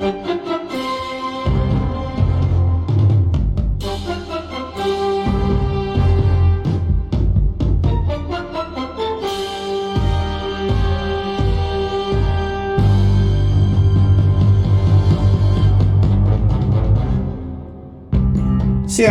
Всем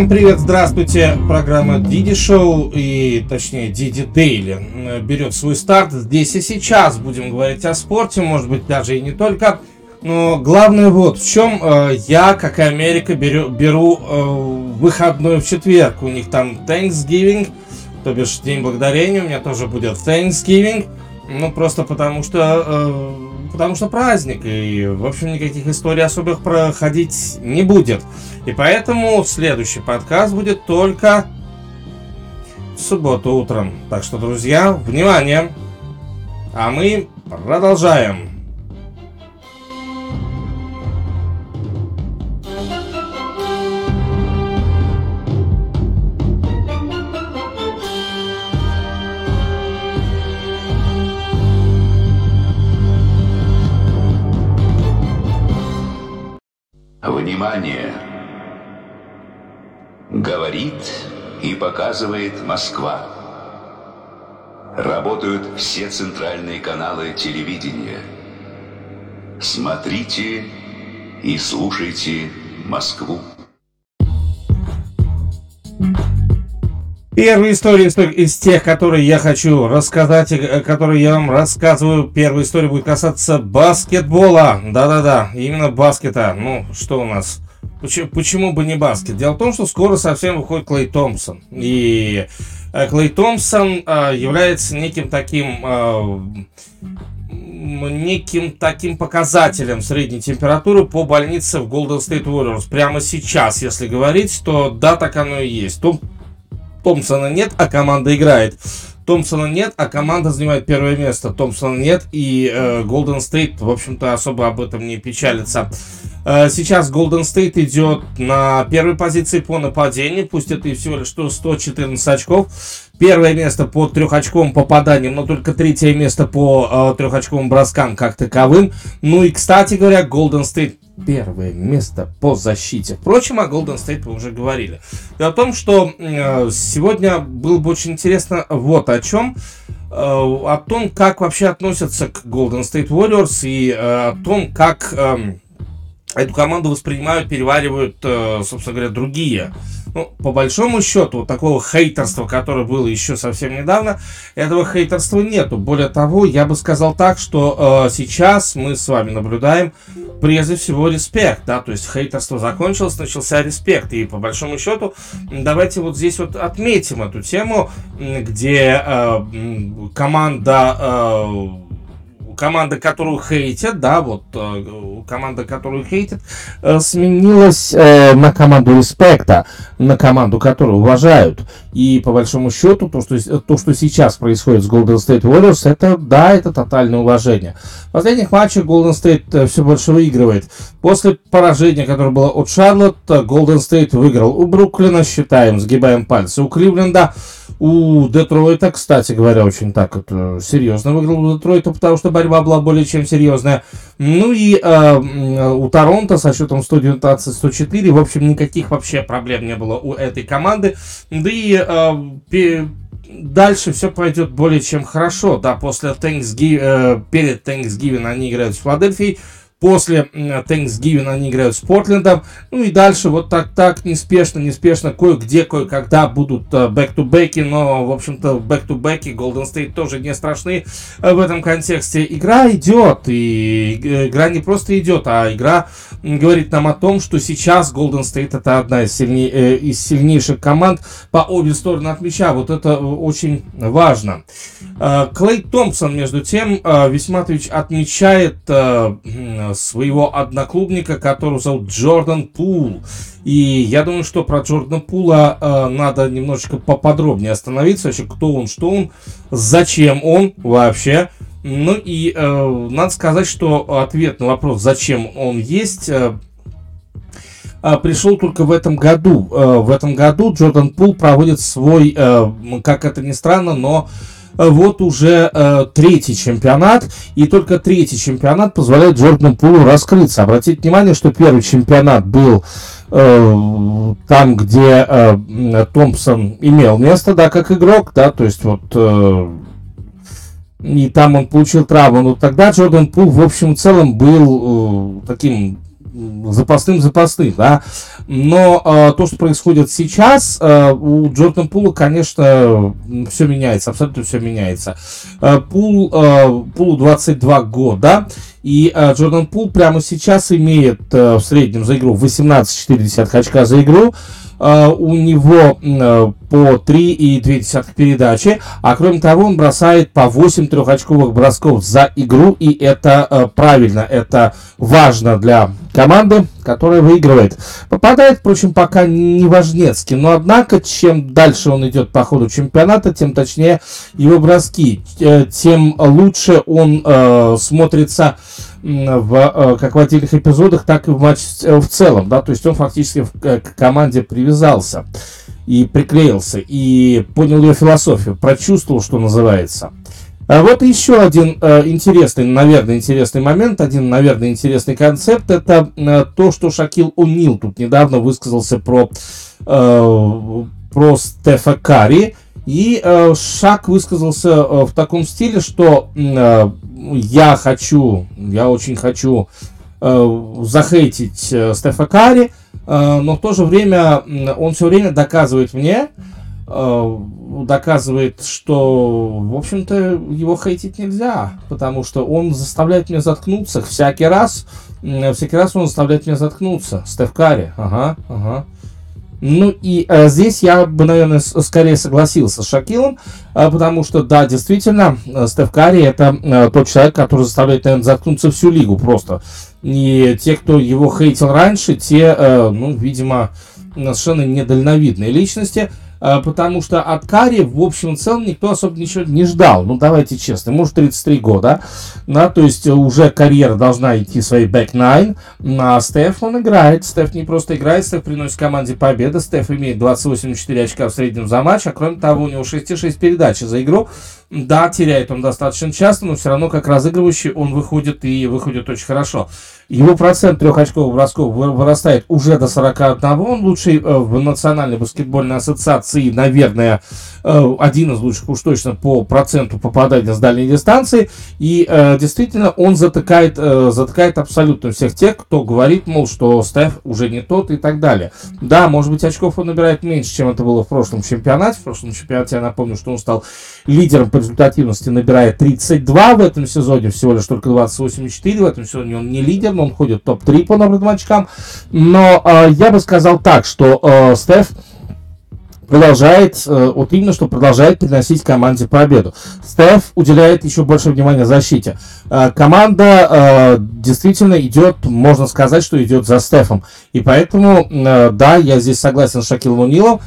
привет, здравствуйте. Программа Диди Шоу и, точнее, Диди Дейли берет свой старт здесь и сейчас. Будем говорить о спорте, может быть, даже и не только. Но главное вот в чем э, я, как и Америка, беру, беру э, выходной в четверг. У них там Thanksgiving, то бишь День Благодарения. У меня тоже будет Thanksgiving. Ну, просто потому что... Э, потому что праздник. И, в общем, никаких историй особых проходить не будет. И поэтому следующий подкаст будет только в субботу утром. Так что, друзья, внимание! А мы продолжаем. Внимание! Говорит и показывает Москва. Работают все центральные каналы телевидения. Смотрите и слушайте Москву. Первая история из тех, которые я хочу рассказать, э, которые я вам рассказываю. Первая история будет касаться баскетбола. Да-да-да, именно баскета. Ну, что у нас? Почему, почему бы не баскет? Дело в том, что скоро совсем выходит Клей Томпсон. И э, Клей Томпсон э, является неким таким неким таким показателем средней температуры по больнице в Golden State Warriors. Прямо сейчас, если говорить, то да, так оно и есть. Томпсона нет, а команда играет. Томпсона нет, а команда занимает первое место. Томпсона нет, и э, Golden State, в общем-то, особо об этом не печалится. Э, сейчас Golden State идет на первой позиции по нападению, пусть это и всего лишь 114 очков. Первое место по трехочковым попаданиям, но только третье место по э, трехочковым броскам как таковым. Ну и, кстати говоря, Golden State первое место по защите. Впрочем, о Golden State мы уже говорили. И о том, что э, сегодня было бы очень интересно вот о чем. Э, о том, как вообще относятся к Golden State Warriors и э, о том, как э, эту команду воспринимают, переваривают, собственно говоря, другие ну, по большому счету, такого хейтерства, которое было еще совсем недавно, этого хейтерства нету. Более того, я бы сказал так, что э, сейчас мы с вами наблюдаем прежде всего респект, да, то есть хейтерство закончилось, начался респект. И по большому счету, давайте вот здесь вот отметим эту тему, где э, команда э, команда, которую хейтят, да, вот э, команда, которую хейтят, э, сменилась э, на команду респекта, на команду, которую уважают. И по большому счету, то что, то, что сейчас происходит с Golden State Warriors, это, да, это тотальное уважение. В последних матчах Golden State все больше выигрывает. После поражения, которое было от Шарлотт, Golden State выиграл у Бруклина, считаем, сгибаем пальцы, у Кливленда, у Детройта, кстати говоря, очень так вот э, серьезно выиграл у Детройта, потому что борьба была более чем серьезная. Ну и э, у Торонто со счетом 119-104, в общем, никаких вообще проблем не было у этой команды. Да и э, дальше все пойдет более чем хорошо. Да, после Thanksgiving, э, перед Thanksgiving они играют с Филадельфией. После Thanksgiving они играют с Портлендом. Ну и дальше вот так-так, неспешно, неспешно, кое-где, кое-когда будут бэк-то-бэки. Но, в общем-то, бэк-то-бэки Golden State тоже не страшны э, в этом контексте. Игра идет, и э, игра не просто идет, а игра говорит нам о том, что сейчас Golden State это одна из, сильней, э, из сильнейших команд по обе стороны от мяча. Вот это очень важно. Клей Томпсон, между тем, весьма отмечает своего одноклубника, которого зовут Джордан Пул. И я думаю, что про Джордана Пула э, надо немножечко поподробнее остановиться. Вообще, кто он, что он, зачем он вообще. Ну и э, надо сказать, что ответ на вопрос, зачем он есть, э, э пришел только в этом году. Э, в этом году Джордан Пул проводит свой, э, как это ни странно, но вот уже э, третий чемпионат, и только третий чемпионат позволяет Джордану Пулу раскрыться. Обратите внимание, что первый чемпионат был э, там, где э, Томпсон имел место, да, как игрок, да, то есть вот э, и там он получил травму, но тогда Джордан Пул в общем целом был э, таким запасным запасным, да. Но э, то, что происходит сейчас, э, у Джордан Пула, конечно, все меняется, абсолютно все меняется. Э, Пул, э, Пулу 22 года, и э, Джордан Пул прямо сейчас имеет э, в среднем за игру 18,4 очка за игру. У него uh, по 3,2 передачи, а кроме того он бросает по 8 трехочковых бросков за игру, и это uh, правильно, это важно для команды, которая выигрывает. Попадает, впрочем, пока не Важнецкий, но однако, чем дальше он идет по ходу чемпионата, тем точнее его броски, э, тем лучше он э, смотрится в, э, как в отдельных эпизодах, так и в матче в целом, да, то есть он фактически к команде привязался и приклеился, и понял ее философию, прочувствовал, что называется. А вот еще один э, интересный, наверное, интересный момент, один, наверное, интересный концепт, это э, то, что Шакил Унил тут недавно высказался про, э, про Стефа Карри, и э, Шак высказался э, в таком стиле, что э, я хочу, я очень хочу э, захейтить э, Стефа Карри, э, но в то же время он все время доказывает мне, Э, доказывает, что, в общем-то, его хейтить нельзя, потому что он заставляет меня заткнуться всякий раз. Всякий раз он заставляет меня заткнуться. Стеф Карри, ага, ага. Ну и э, здесь я бы, наверное, скорее согласился с Шакилом, э, потому что, да, действительно, э, Стеф Карри это э, тот человек, который заставляет, наверное, заткнуться всю лигу просто. И те, кто его хейтил раньше, те, э, ну, видимо, совершенно недальновидные личности – потому что от Кари, в общем целом, никто особо ничего не ждал. Ну, давайте честно, ему уже 33 года, да, то есть уже карьера должна идти своей back nine, а Стеф, он играет, Стеф не просто играет, Стеф приносит команде победы, Стеф имеет 28,4 очка в среднем за матч, а кроме того, у него 6,6 передачи за игру, да, теряет он достаточно часто, но все равно как разыгрывающий он выходит и выходит очень хорошо. Его процент трехочковых бросков вырастает уже до 41. Он лучший э, в Национальной баскетбольной ассоциации, наверное, э, один из лучших уж точно по проценту попадания с дальней дистанции. И э, действительно он затыкает, затыкает абсолютно всех тех, кто говорит, мол, что Стеф уже не тот и так далее. Да, может быть, очков он набирает меньше, чем это было в прошлом чемпионате. В прошлом чемпионате я напомню, что он стал лидером по результативности, набирает 32 в этом сезоне, всего лишь только 28,4. В этом сезоне он не лидер, он ходит топ-3 по набранным очкам. Но э, я бы сказал так, что э, Стеф продолжает, э, вот именно что продолжает приносить команде победу. Стеф уделяет еще больше внимания защите. Э, команда э, действительно идет, можно сказать, что идет за Стефом. И поэтому, да, я здесь согласен с Шакилом Унилом,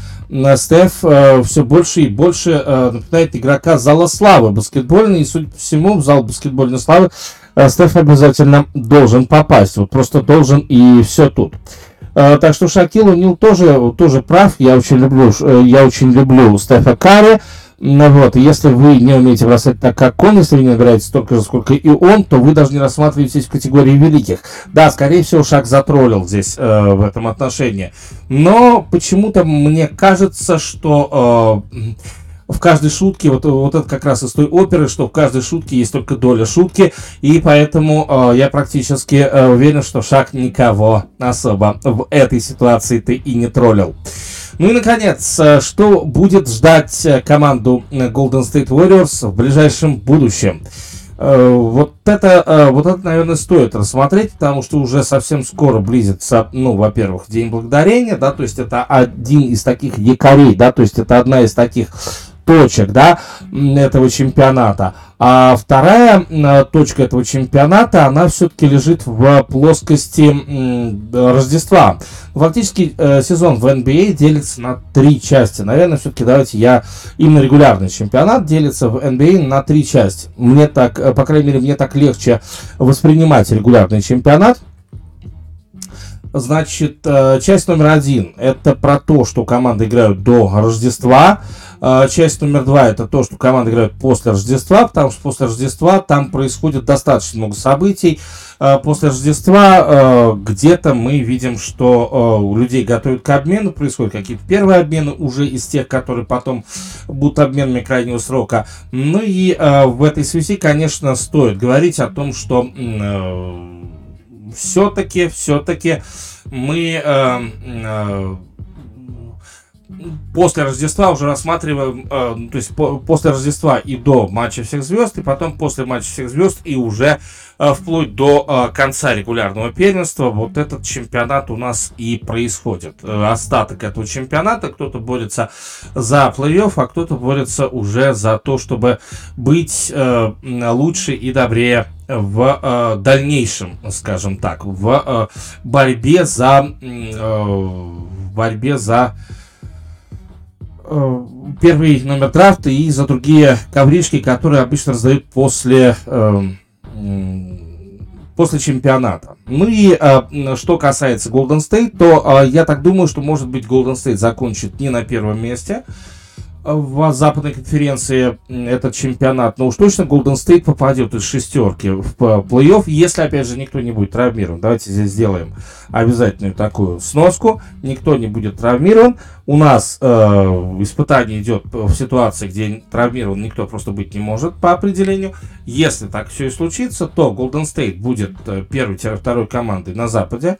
Стеф все больше и больше э, напоминает игрока зала славы баскетбольный, и, судя по всему, в зал баскетбольной славы Э, Стеф обязательно должен попасть. Вот просто должен и все тут. Так что Шакил Унил тоже, тоже прав. Я очень люблю, э, я очень люблю Стефа Карри. Ну вот, если вы не умеете бросать так, как он, если вы не набираете столько же, сколько и он, то вы даже не рассматриваетесь в категории великих. Да, скорее всего, Шак затроллил здесь э, в этом отношении. Но почему-то мне кажется, что... Э, в каждой шутке, вот, вот это как раз из той оперы, что в каждой шутке есть только доля шутки, и поэтому э, я практически э, уверен, что Шаг никого особо в этой ситуации ты и не троллил. Ну и, наконец, э, что будет ждать э, команду э, Golden State Warriors в ближайшем будущем? Вот это, вот это, наверное, стоит рассмотреть, потому что уже совсем скоро близится, ну, во-первых, День Благодарения, да, то есть это один из таких якорей, да, то есть это одна из таких точек да, этого чемпионата. А вторая точка этого чемпионата, она все-таки лежит в плоскости Рождества. Фактически э, сезон в NBA а делится на три части. Наверное, все-таки давайте я именно регулярный чемпионат делится в NBA а на три части. Мне так, э, по крайней мере, мне так легче воспринимать регулярный чемпионат. Значит, э, часть номер один – это про то, что команды играют до Рождества. Э, часть номер два – это то, что команды играют после Рождества, потому что после Рождества там происходит достаточно много событий. Э, после Рождества где-то мы видим, что у людей готовят к обмену, происходят какие-то первые обмены уже из тех, которые потом будут обменами крайнего срока. Ну и в этой связи, конечно, стоит говорить о том, что все-таки, все-таки мы э, э, после Рождества уже рассматриваем, э, то есть по, после Рождества и до матча всех звезд, и потом после матча всех звезд и уже э, вплоть до э, конца регулярного первенства вот этот чемпионат у нас и происходит. Э, остаток этого чемпионата, кто-то борется за плей-офф, а кто-то борется уже за то, чтобы быть э, лучше и добрее в э, дальнейшем, скажем так, в э, борьбе за э, в борьбе за первый номер драфта и за другие ковришки, которые обычно раздают после э, после чемпионата. Ну и э, что касается Golden State, то э, я так думаю, что может быть Golden State закончит не на первом месте, в западной конференции этот чемпионат, но уж точно Golden State попадет из шестерки в плей-офф, если, опять же, никто не будет травмирован. Давайте здесь сделаем обязательную такую сноску. Никто не будет травмирован. У нас э, испытание идет в ситуации, где травмирован никто просто быть не может по определению. Если так все и случится, то Golden State будет э, первой-второй командой на Западе.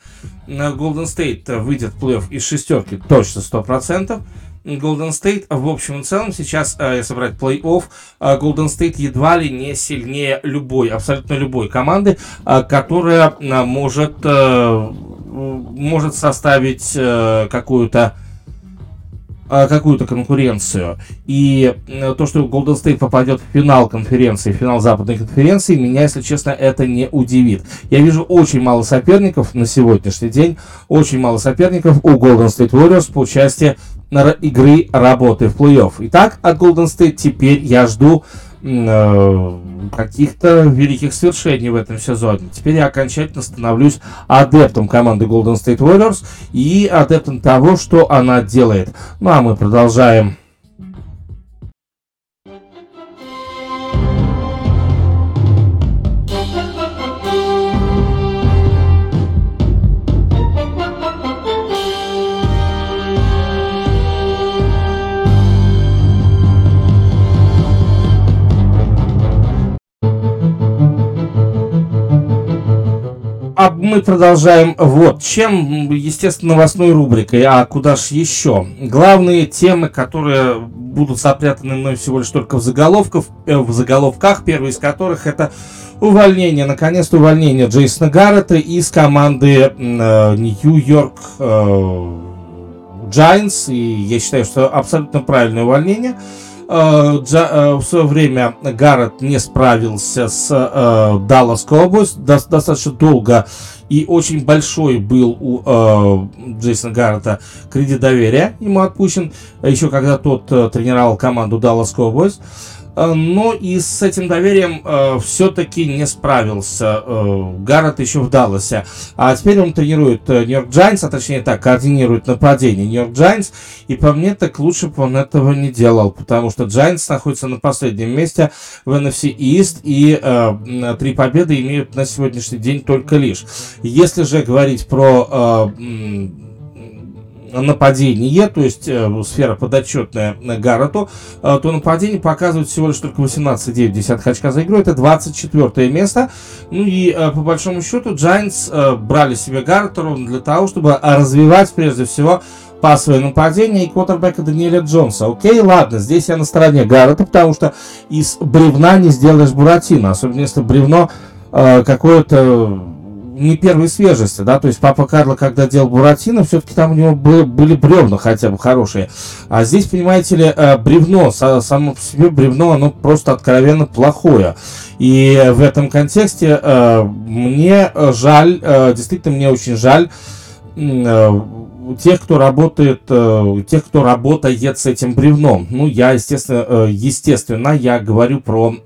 Golden State выйдет в плей-офф из шестерки точно 100%. Golden State. В общем и целом сейчас, э, если брать плей-офф, э, Golden State едва ли не сильнее любой, абсолютно любой команды, э, которая может, может составить какую-то какую-то конкуренцию. И то, что Golden State попадет в финал конференции, финал западной конференции, меня, если честно, это не удивит. Я вижу очень мало соперников на сегодняшний день, очень мало соперников у Golden State Warriors по части игры работы в плей-офф. Итак, от Golden State теперь я жду э, каких-то великих свершений в этом сезоне. Теперь я окончательно становлюсь адептом команды Golden State Warriors и адептом того, что она делает. Ну а мы продолжаем а мы продолжаем вот чем, естественно, новостной рубрикой, а куда ж еще. Главные темы, которые будут запрятаны мной всего лишь только в заголовках, э, в заголовках, первый из которых это увольнение, наконец-то увольнение Джейсона Гаррета из команды Нью-Йорк э, Giants, и я считаю, что абсолютно правильное увольнение. Э, э, в свое время Гаррет не справился с Даллас э, Cowboys. Достаточно долго и очень большой был у Джейсона Гаррета кредит доверия ему отпущен. Еще когда тот тренировал команду Dallas Cowboys. Э, но и с этим доверием э, все-таки не справился э, Гаррет еще в Далласе. А теперь он тренирует э, Нью-Йорк Джайентс, а точнее так, координирует нападение Нью-Йорк Джайентс. И по мне так лучше бы он этого не делал, потому что Джайентс находится на последнем месте в NFC East, и э, три победы имеют на сегодняшний день только лишь. Если же говорить про э, нападение, то есть э, сфера подотчетная Гаррету, э, то нападение показывает всего лишь только 18,9 очка за игру. Это 24 место. Ну и э, по большому счету Giants э, брали себе Гаррета ровно для того, чтобы развивать прежде всего пасовое нападение и квотербека Даниэля Джонса. Окей, ладно, здесь я на стороне Гаррета, потому что из бревна не сделаешь Буратино, особенно если бревно э, какое-то не первой свежести, да, то есть папа Карло, когда делал Буратино, все-таки там у него были, были бревна хотя бы хорошие, а здесь, понимаете ли, э, бревно, само по себе бревно, оно просто откровенно плохое, и в этом контексте э, мне жаль, э, действительно мне очень жаль тех, кто работает, тех, кто работает с этим бревном. Ну, я, естественно, естественно, я говорю про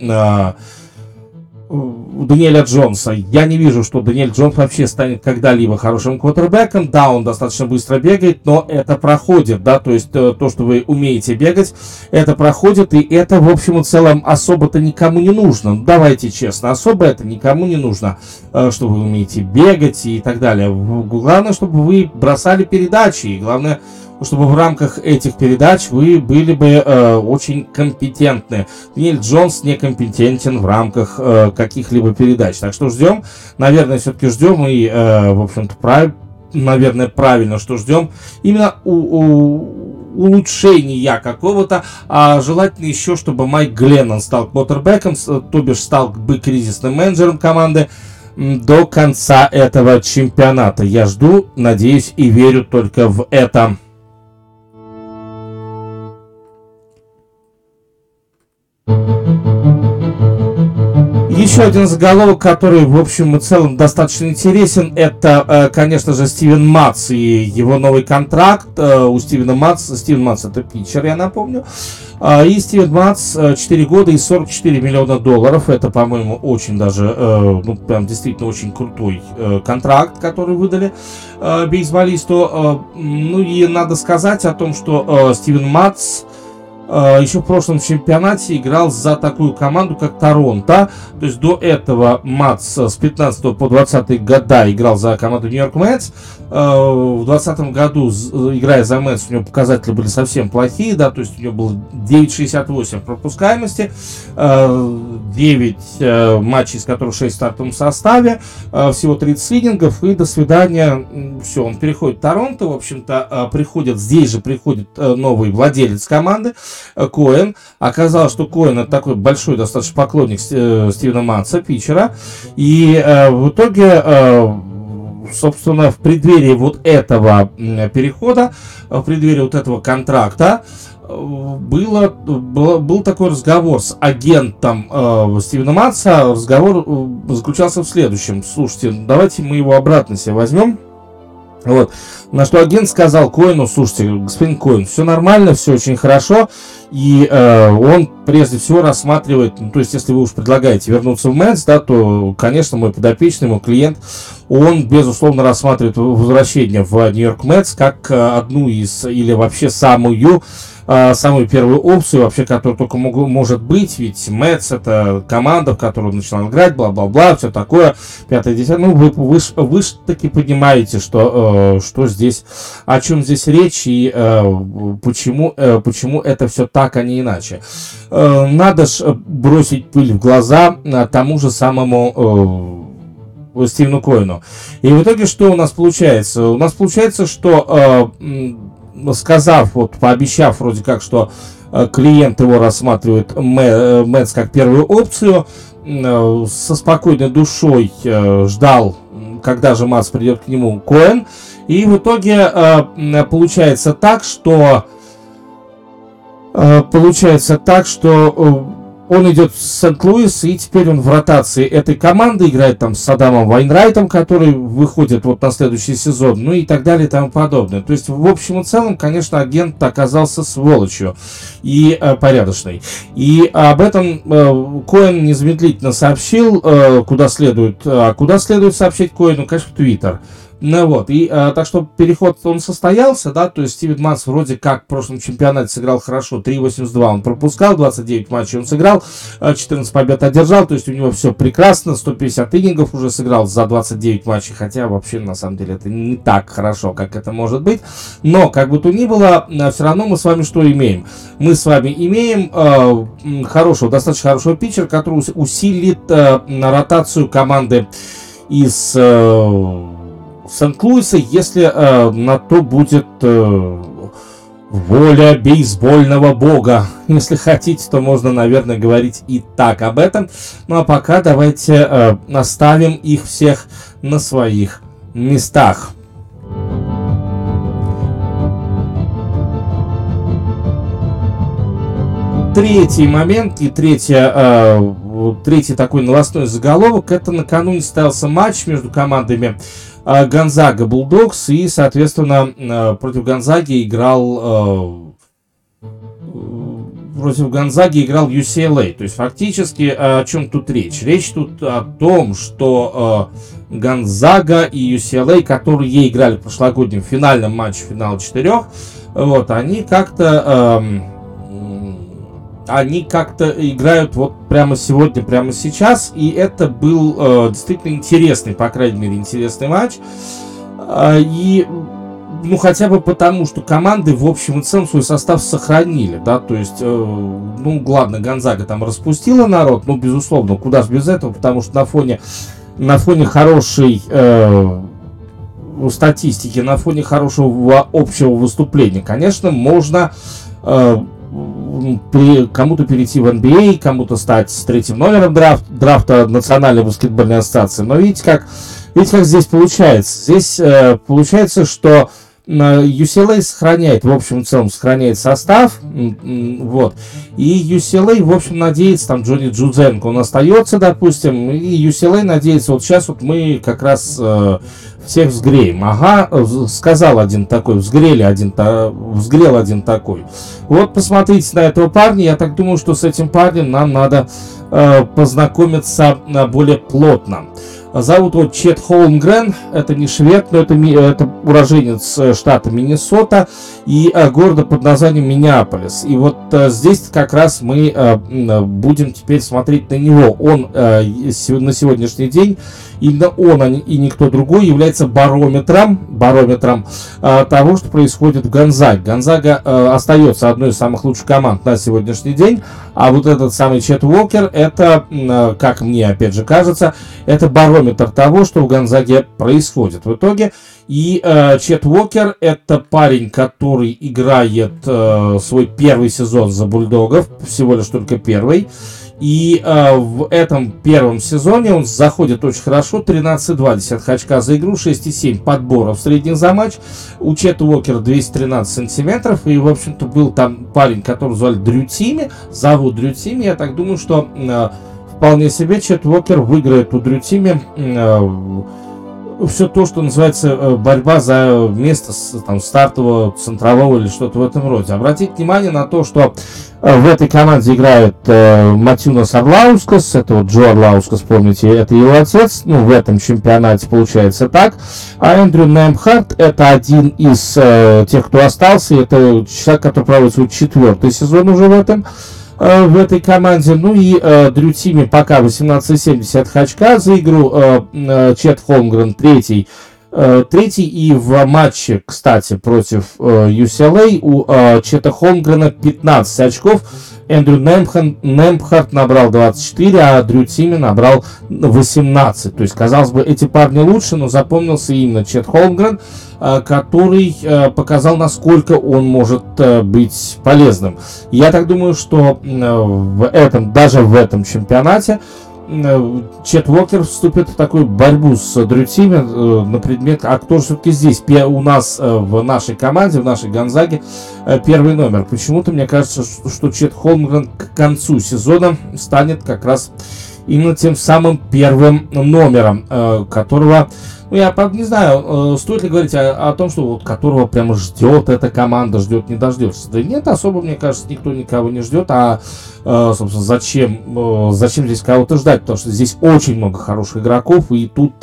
Даниэля Джонса. Я не вижу, что Даниэль Джонс вообще станет когда-либо хорошим квотербеком. Да, он достаточно быстро бегает, но это проходит, да, то есть э, то, что вы умеете бегать, это проходит, и это, в общем и целом, особо-то никому не нужно. Давайте честно, особо это никому не нужно, э, что вы умеете бегать и так далее. Главное, чтобы вы бросали передачи, и главное, чтобы в рамках этих передач вы были бы э, очень компетентны. Ниль Джонс некомпетентен в рамках э, каких-либо передач. Так что ждем, наверное, все-таки ждем и, э, в общем-то, прав... наверное, правильно, что ждем именно у, у улучшения какого-то, а желательно еще, чтобы Майк Гленнон стал квотербеком, то бишь стал бы кризисным менеджером команды до конца этого чемпионата. Я жду, надеюсь и верю только в это. Еще один заголовок, который, в общем и целом, достаточно интересен, это, э, конечно же, Стивен Матс и его новый контракт. Э, у Стивена Матс, Стивен Матс это питчер, я напомню. А, и Стивен Матс 4 э, года и 44 миллиона долларов. Это, по-моему, очень даже, ну, прям действительно очень крутой контракт, который выдали бейсболисту. Ну и надо сказать о том, что Стивен а, еще в прошлом чемпионате играл за такую команду, как Торонто. То есть до этого Матс с 15 по 20 года играл за команду Нью-Йорк Мэтс. А, в 2020 году, играя за Мэтс, у него показатели были совсем плохие, да, то есть у него было 9,68 пропускаемости, 9 а, матчей, из которых 6 в стартовом составе, всего 30 лидингов, и до свидания, все, он переходит в Торонто, в общем-то, приходит, здесь же приходит новый владелец команды, Коэн. Оказалось, что Коэн это такой большой достаточно поклонник э, Стивена Манса, питчера. И э, в итоге э, собственно, в преддверии вот этого перехода, в преддверии вот этого контракта, было, было, был такой разговор с агентом э, Стивена Матса. Разговор заключался в следующем. Слушайте, давайте мы его обратно себе возьмем. Вот. На что агент сказал Коину, слушайте, господин Коин, все нормально, все очень хорошо. И э, он прежде всего рассматривает, ну, то есть если вы уж предлагаете вернуться в Мэтс, да, то, конечно, мой подопечный, мой клиент, он, безусловно, рассматривает возвращение в Нью-Йорк Мэтс как э, одну из, или вообще самую а, самую первую опцию, вообще, которая только мог, может быть, ведь Мэтс это команда, в которую он начинал играть, бла-бла-бла, все такое, пятое, десятое, ну, вы, вы, вы ж таки понимаете, что, э, что здесь, о чем здесь речь и э, почему, э, почему это все так, а не иначе. Э, надо ж бросить пыль в глаза э, тому же самому э, Стивену Коину. И в итоге что у нас получается? У нас получается, что э, сказав, вот пообещав вроде как, что э, клиент его рассматривает э, Мэтс как первую опцию, э, со спокойной душой ждал, когда же Матс придет к нему Коэн. И в итоге получается так, что получается так, что он идет в Сент-Луис, и теперь он в ротации этой команды играет там с Адамом Вайнрайтом, который выходит вот на следующий сезон, ну и так далее и тому подобное. То есть, в общем и целом, конечно, агент оказался сволочью и э, порядочный. И об этом э, Коэн незамедлительно сообщил, э, куда следует, а куда следует сообщить Коэну, конечно, в Твиттер. Ну вот, и а, так что переход он состоялся, да, то есть Стивен Манс вроде как в прошлом чемпионате сыграл хорошо, 3.82 он пропускал, 29 матчей он сыграл, 14 а, побед одержал, то есть у него все прекрасно, 150 иннингов уже сыграл за 29 матчей, хотя вообще на самом деле это не так хорошо, как это может быть, но как бы то ни было, а, все равно мы с вами что имеем? Мы с вами имеем э, хорошего, достаточно хорошего питчера, который усилит э, ротацию команды из... Э, Сент-Луиса, если э, на то будет э, воля бейсбольного бога. Если хотите, то можно, наверное, говорить и так об этом. Ну а пока давайте э, оставим их всех на своих местах. Третий момент и третья, э, третий такой новостной заголовок. Это накануне состоялся матч между командами Гонзага Булдокс, и, соответственно, а, против Гонзаги играл а, против Гонзаги играл UCLA. То есть фактически о чем тут речь? Речь тут о том, что э, Гонзага и UCLA, которые играли в прошлогоднем финальном матче финала четырех, вот, они как-то э, они как-то играют вот прямо сегодня, прямо сейчас, и это был э, действительно интересный, по крайней мере, интересный матч. Э, и ну, хотя бы потому, что команды в общем и целом свой состав сохранили, да, то есть, э, ну, ладно, Гонзага там распустила народ, ну, безусловно, куда же без этого, потому что на фоне, на фоне хорошей э, статистики, на фоне хорошего общего выступления, конечно, можно э, кому-то перейти в NBA, а, кому-то стать третьим номером драфт, драфта Национальной баскетбольной ассоциации, но видите, как, видите, как здесь получается. Здесь э, получается, что UCLA сохраняет, в общем и целом, сохраняет состав, вот, и UCLA, в общем, надеется, там, Джонни Джудзенко, он остается, допустим, и UCLA надеется, вот сейчас вот мы как раз э, всех взгреем. Ага, сказал один такой, взгрели один, взгрел один такой. Вот посмотрите на этого парня, я так думаю, что с этим парнем нам надо э, познакомиться э, более плотно. Зовут его Чет Холмгрен, это не швед, но это, это уроженец э, штата Миннесота и э, города под названием Миннеаполис. И вот э, здесь как раз мы будем теперь смотреть на него. Он на сегодняшний день, именно он а и никто другой является барометром, барометром того, что происходит в Гонзаге. Гонзага остается одной из самых лучших команд на сегодняшний день, а вот этот самый Чет Уокер, это, как мне опять же кажется, это барометр того, что в Гонзаге происходит в итоге. И э, Чет Уокер это парень, который играет э, свой первый сезон за Бульдогов, всего лишь только первый. И э, в этом первом сезоне он заходит очень хорошо. 13,2 очка за игру, 6,7 подборов средних за матч. У Чета Уокера 213 сантиметров. И, в общем-то, был там парень, который звали Дрю Тими. Зовут Дрю Тими. Я так думаю, что... Э, вполне себе Чет Уокер выиграет у Дрютиме э, все то, что называется э, борьба за место там, стартового, центрового или что-то в этом роде. Обратите внимание на то, что э, в этой команде играет э, Матюнас Арлаускас, это вот Джо Арлаускас, помните, это его отец, ну, в этом чемпионате получается так. А Эндрю Немхарт это один из э, тех, кто остался, это человек, который проводит свой четвертый сезон уже в этом Э, в этой команде. Ну и э, Дрю Тими пока 18,70 очка за игру. Э, э, Чет Холмгрен третий. Э, третий и в матче, кстати, против э, UCLA у э, Чета Холмгрена 15 очков. Эндрю Немхан, Немпхарт набрал 24, а Дрю Тими набрал 18. То есть, казалось бы, эти парни лучше, но запомнился именно Чет Холмгрен, который показал, насколько он может быть полезным. Я так думаю, что в этом, даже в этом чемпионате Чет Уокер вступит в такую борьбу с Дрютими э, на предмет, а кто же все-таки здесь у нас э, в нашей команде, в нашей Гонзаге первый номер. Почему-то мне кажется, что Чет Холмгрен к концу сезона станет как раз именно тем самым первым номером, которого ну, я, правда, не знаю, э, стоит ли говорить о, о том, что вот которого прямо ждет эта команда, ждет, не дождется. Да нет, особо, мне кажется, никто никого не ждет, а, э, собственно, зачем, э, зачем здесь кого-то ждать, потому что здесь очень много хороших игроков, и тут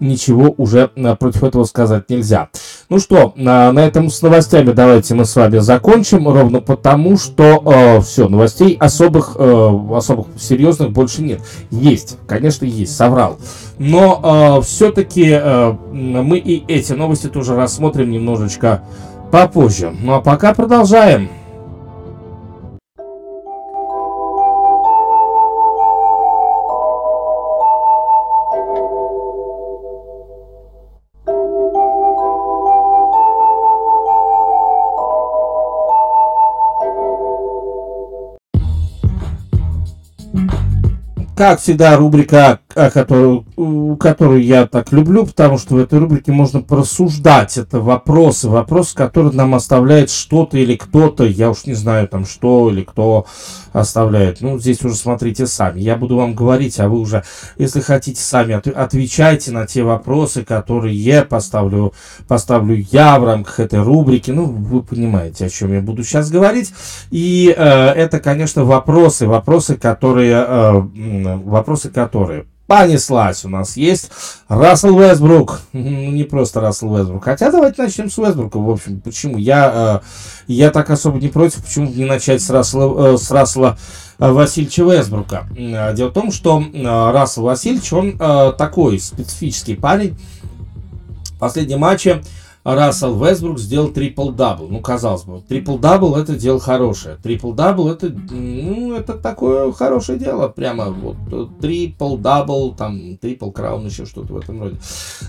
ничего уже против этого сказать нельзя. Ну что, на, на этом с новостями давайте мы с вами закончим, ровно потому, что э, все, новостей особых, э, особых серьезных больше нет. Есть, конечно, есть, соврал. Но э, все-таки э, мы и эти новости тоже рассмотрим немножечко попозже. Ну а пока продолжаем. Как всегда, рубрика которую, которую я так люблю, потому что в этой рубрике можно просуждать. Это вопросы, вопросы, которые нам оставляет что-то или кто-то, я уж не знаю там что или кто оставляет. Ну, здесь уже смотрите сами. Я буду вам говорить, а вы уже, если хотите, сами отвечайте на те вопросы, которые я поставлю, поставлю я в рамках этой рубрики. Ну, вы понимаете, о чем я буду сейчас говорить. И э, это, конечно, вопросы, вопросы, которые, э, вопросы, которые понеслась у нас. Есть Рассел Вестбрук. Не просто Рассел Вестбрук. Хотя давайте начнем с Вестбрука. В общем, почему? Я, э, я так особо не против. Почему не начать с Рассела, э, с Рассела Васильевича Вестбрука? Дело в том, что э, Рассел Васильевич, он такой специфический парень. В последнем матче Рассел Вестбрук сделал трипл-дабл. Ну, казалось бы, трипл-дабл это дело хорошее. Трипл-дабл это, ну, это такое хорошее дело. Прямо вот трипл-дабл, там, triple crown, еще что-то в этом роде.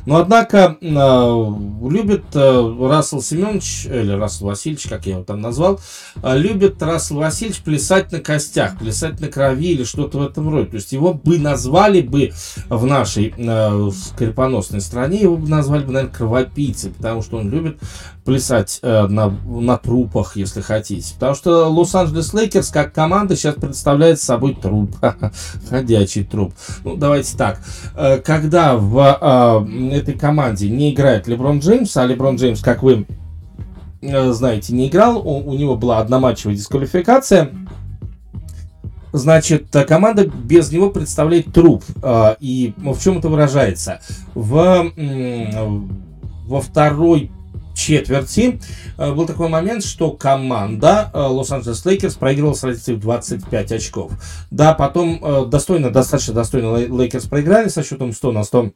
Но, однако, э, любит э, Рассел Семенович, или Рассел Васильевич, как я его там назвал, э, любит Рассел Васильевич плясать на костях, плясать на крови или что-то в этом роде. То есть его бы назвали бы в нашей э, скрепоносной стране, его бы назвали бы, наверное, кровопийцей, потому что он любит плясать э, на, на трупах, если хотите. Потому что Лос-Анджелес Лейкерс как команда сейчас представляет собой труп. Ходячий труп. Ну, давайте так. Э, когда в э, этой команде не играет Леброн Джеймс, а Леброн Джеймс, как вы э, знаете, не играл, у, у него была одноматчевая дисквалификация, Значит, команда без него представляет труп. Э, и в чем это выражается? В во второй четверти э, был такой момент, что команда э, Лос-Анджелес Лейкерс проигрывала с разницей в 25 очков. Да, потом э, достойно, достаточно достойно Лейкерс проиграли со счетом 100 на 100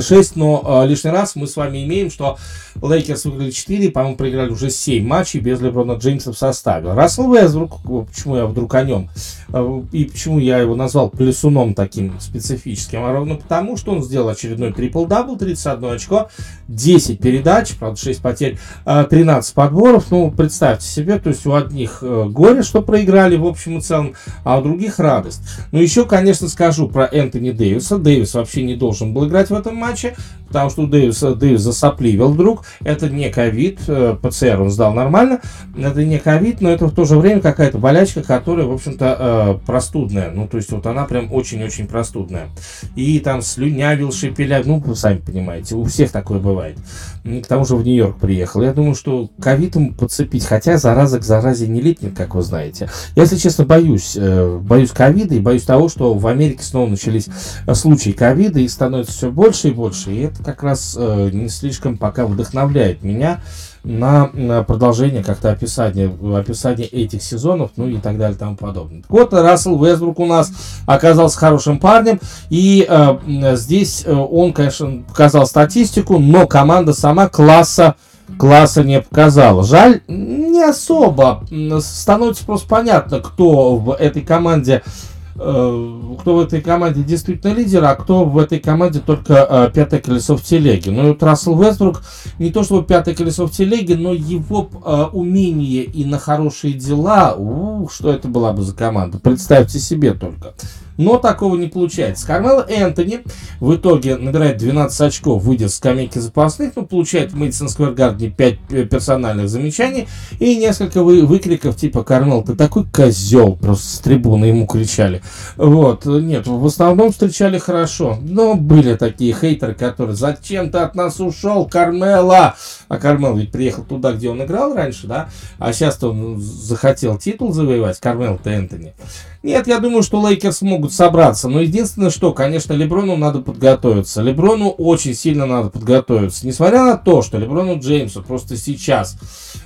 6, но э, лишний раз мы с вами имеем, что Лейкерс выиграли 4, по-моему, проиграли уже 7 матчей без Леброна Джеймса в составе. Рассел Вестбрук, почему я вдруг о нем, э, и почему я его назвал плясуном таким специфическим, а ровно потому, что он сделал очередной трипл-дабл, 31 очко, 10 передач, правда, 6 потерь, э, 13 подборов, ну, представьте себе, то есть у одних э, горе, что проиграли в общем и целом, а у других радость. Ну, еще, конечно, скажу про Энтони Дэвиса. Дэвис вообще не должен был играть в этом матче, потому что Дэвис, Дэвис засопливил вдруг. Это не ковид, э, ПЦР он сдал нормально. Это не ковид, но это в то же время какая-то болячка, которая, в общем-то, э, простудная. Ну, то есть вот она прям очень-очень простудная. И там слюнявил, шепеля, ну, вы сами понимаете, у всех такое бывает. К тому же в Нью-Йорк приехал. Я думаю, что ковидом подцепить, хотя зараза к заразе не липнет, как вы знаете. Я, если честно, боюсь, э, боюсь ковида и боюсь того, что в Америке снова начались случаи ковида и становится все больше и больше. И это как раз э, не слишком пока вдохновляет меня на, на продолжение как-то описание, описание этих сезонов, ну и так далее и тому подобное. Вот Рассел Вестбрук у нас оказался хорошим парнем, и э, здесь э, он, конечно, показал статистику, но команда сама класса класса не показала. Жаль, не особо. Становится просто понятно, кто в этой команде Э, кто в этой команде действительно лидер, а кто в этой команде только э, пятое колесо в телеге. Ну и вот Рассел Вестбрук не то чтобы пятое колесо в телеге, но его э, умение и на хорошие дела, у, что это была бы за команда, представьте себе только. Но такого не получается. Кармел Энтони в итоге набирает 12 очков, выйдет с скамейки запасных, но получает в Мэдисон Сквер Гардне 5 персональных замечаний и несколько вы, выкриков типа «Кармел, ты такой козел!» Просто с трибуны ему кричали. Вот, нет, в основном встречали хорошо. Но были такие хейтеры, которые «Зачем ты от нас ушел, Кармела?» А Кармело ведь приехал туда, где он играл раньше, да? А сейчас-то он захотел титул завоевать, Кармело-то Энтони. Нет, я думаю, что Лейкерс могут собраться. Но единственное, что, конечно, Леброну надо подготовиться. Леброну очень сильно надо подготовиться. Несмотря на то, что Леброну Джеймсу просто сейчас,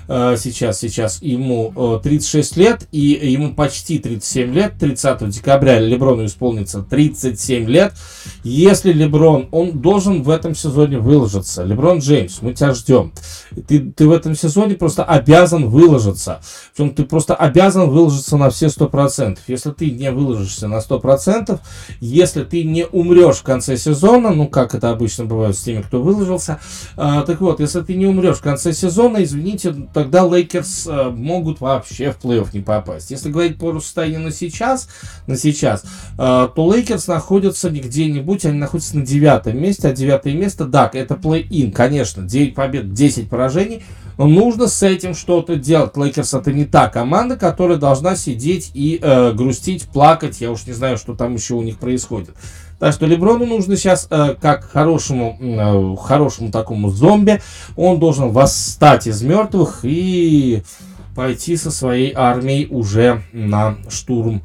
сейчас, сейчас ему 36 э, лет, и ему почти 37 лет. 30 декабря Леброну исполнится 37 лет. Если Леброн, он должен в этом сезоне выложиться. Леброн Джеймс, мы тебя ждем. Ты, ты в этом сезоне просто обязан выложиться. Причем ты просто обязан выложиться на все 100%. Если ты не выложишься на 100%, если ты не умрешь в конце сезона, ну, как это обычно бывает с теми, кто выложился, а, так вот, если ты не умрешь в конце сезона, извините, тогда Лейкерс э, могут вообще в плей-офф не попасть. Если говорить по состоянию на сейчас, на сейчас, э, то Лейкерс находятся не где-нибудь, они находятся на девятом месте, а девятое место, да, это плей-ин, конечно, 9 побед, 10 поражений, но нужно с этим что-то делать. Лейкерс это не та команда, которая должна сидеть и э, грустить, плакать, я уж не знаю, что там еще у них происходит. Так что Леброну нужно сейчас, э, как хорошему, э, хорошему такому зомби, он должен восстать из мертвых и пойти со своей армией уже на штурм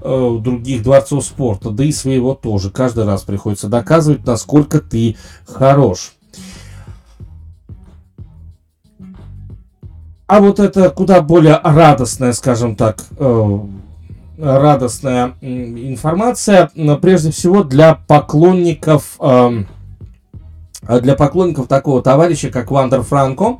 э, других дворцов спорта, да и своего тоже. Каждый раз приходится доказывать, насколько ты хорош. А вот это куда более радостная, скажем так, э, радостная информация, прежде всего для поклонников, эм, для поклонников такого товарища, как Вандер Франко.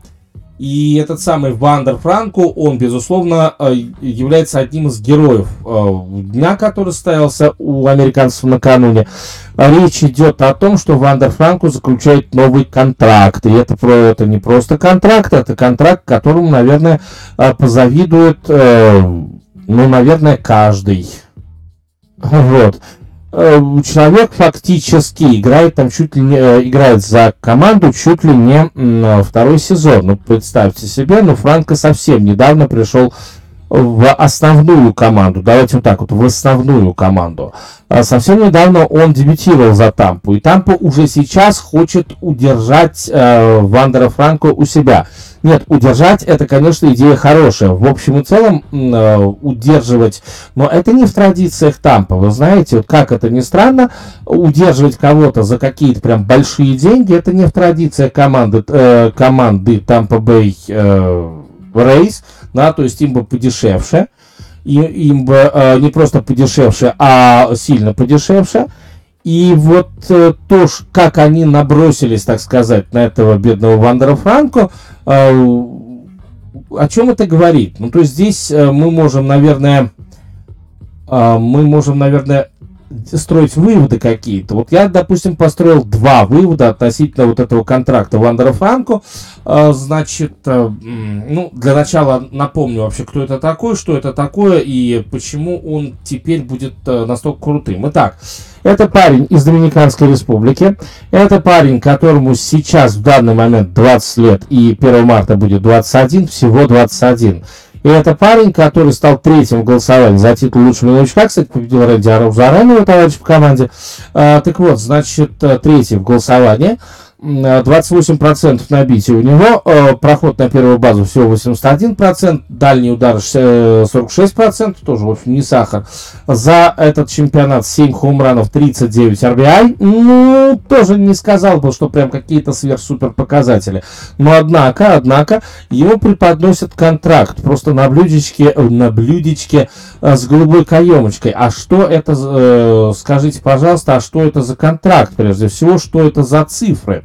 И этот самый Вандер Франко, он, безусловно, э, является одним из героев э, дня, который состоялся у американцев накануне. Речь идет о том, что Вандер Франко заключает новый контракт. И это, это не просто контракт, это контракт, которому, наверное, э, позавидует ну, наверное, каждый. Вот. Э, человек фактически играет там чуть ли не, э, играет за команду чуть ли не второй сезон. Ну, представьте себе, ну, Франко совсем недавно пришел в основную команду, давайте вот так вот, в основную команду. Совсем недавно он дебютировал за Тампу, и Тампа уже сейчас хочет удержать э, Вандера Франко у себя. Нет, удержать это, конечно, идея хорошая. В общем и целом, э, удерживать, но это не в традициях Тампа. Вы знаете, вот как это ни странно, удерживать кого-то за какие-то прям большие деньги, это не в традициях команды, э, команды Тампа Бэй Рейс, да, то есть им бы подешевше, им бы э, не просто подешевше, а сильно подешевше. И вот э, то, как они набросились, так сказать, на этого бедного Вандера Франко, э, о чем это говорит? Ну, то есть здесь э, мы можем, наверное, э, мы можем, наверное, строить выводы какие-то. Вот я, допустим, построил два вывода относительно вот этого контракта Вандера Франко. А, значит, э, ну, для начала напомню вообще, кто это такой, что это такое и почему он теперь будет э, настолько крутым. Итак, это парень из Доминиканской Республики. Это парень, которому сейчас в данный момент 20 лет и 1 марта будет 21, всего 21. И это парень, который стал третьим в голосовании за титул лучшего новичка. Кстати, победил Рэнди Арузаранова, товарищ по команде. А, так вот, значит, э, третий в голосовании. 28% набития у него, э, проход на первую базу всего 81%, дальний удар 46%, тоже, в общем, не сахар. За этот чемпионат 7 хомранов, 39 RBI, ну, тоже не сказал бы, что прям какие-то сверх-супер показатели. Но, однако, однако, ему преподносят контракт, просто на блюдечке, на блюдечке э, с голубой каемочкой. А что это, э, скажите, пожалуйста, а что это за контракт, прежде всего, что это за цифры?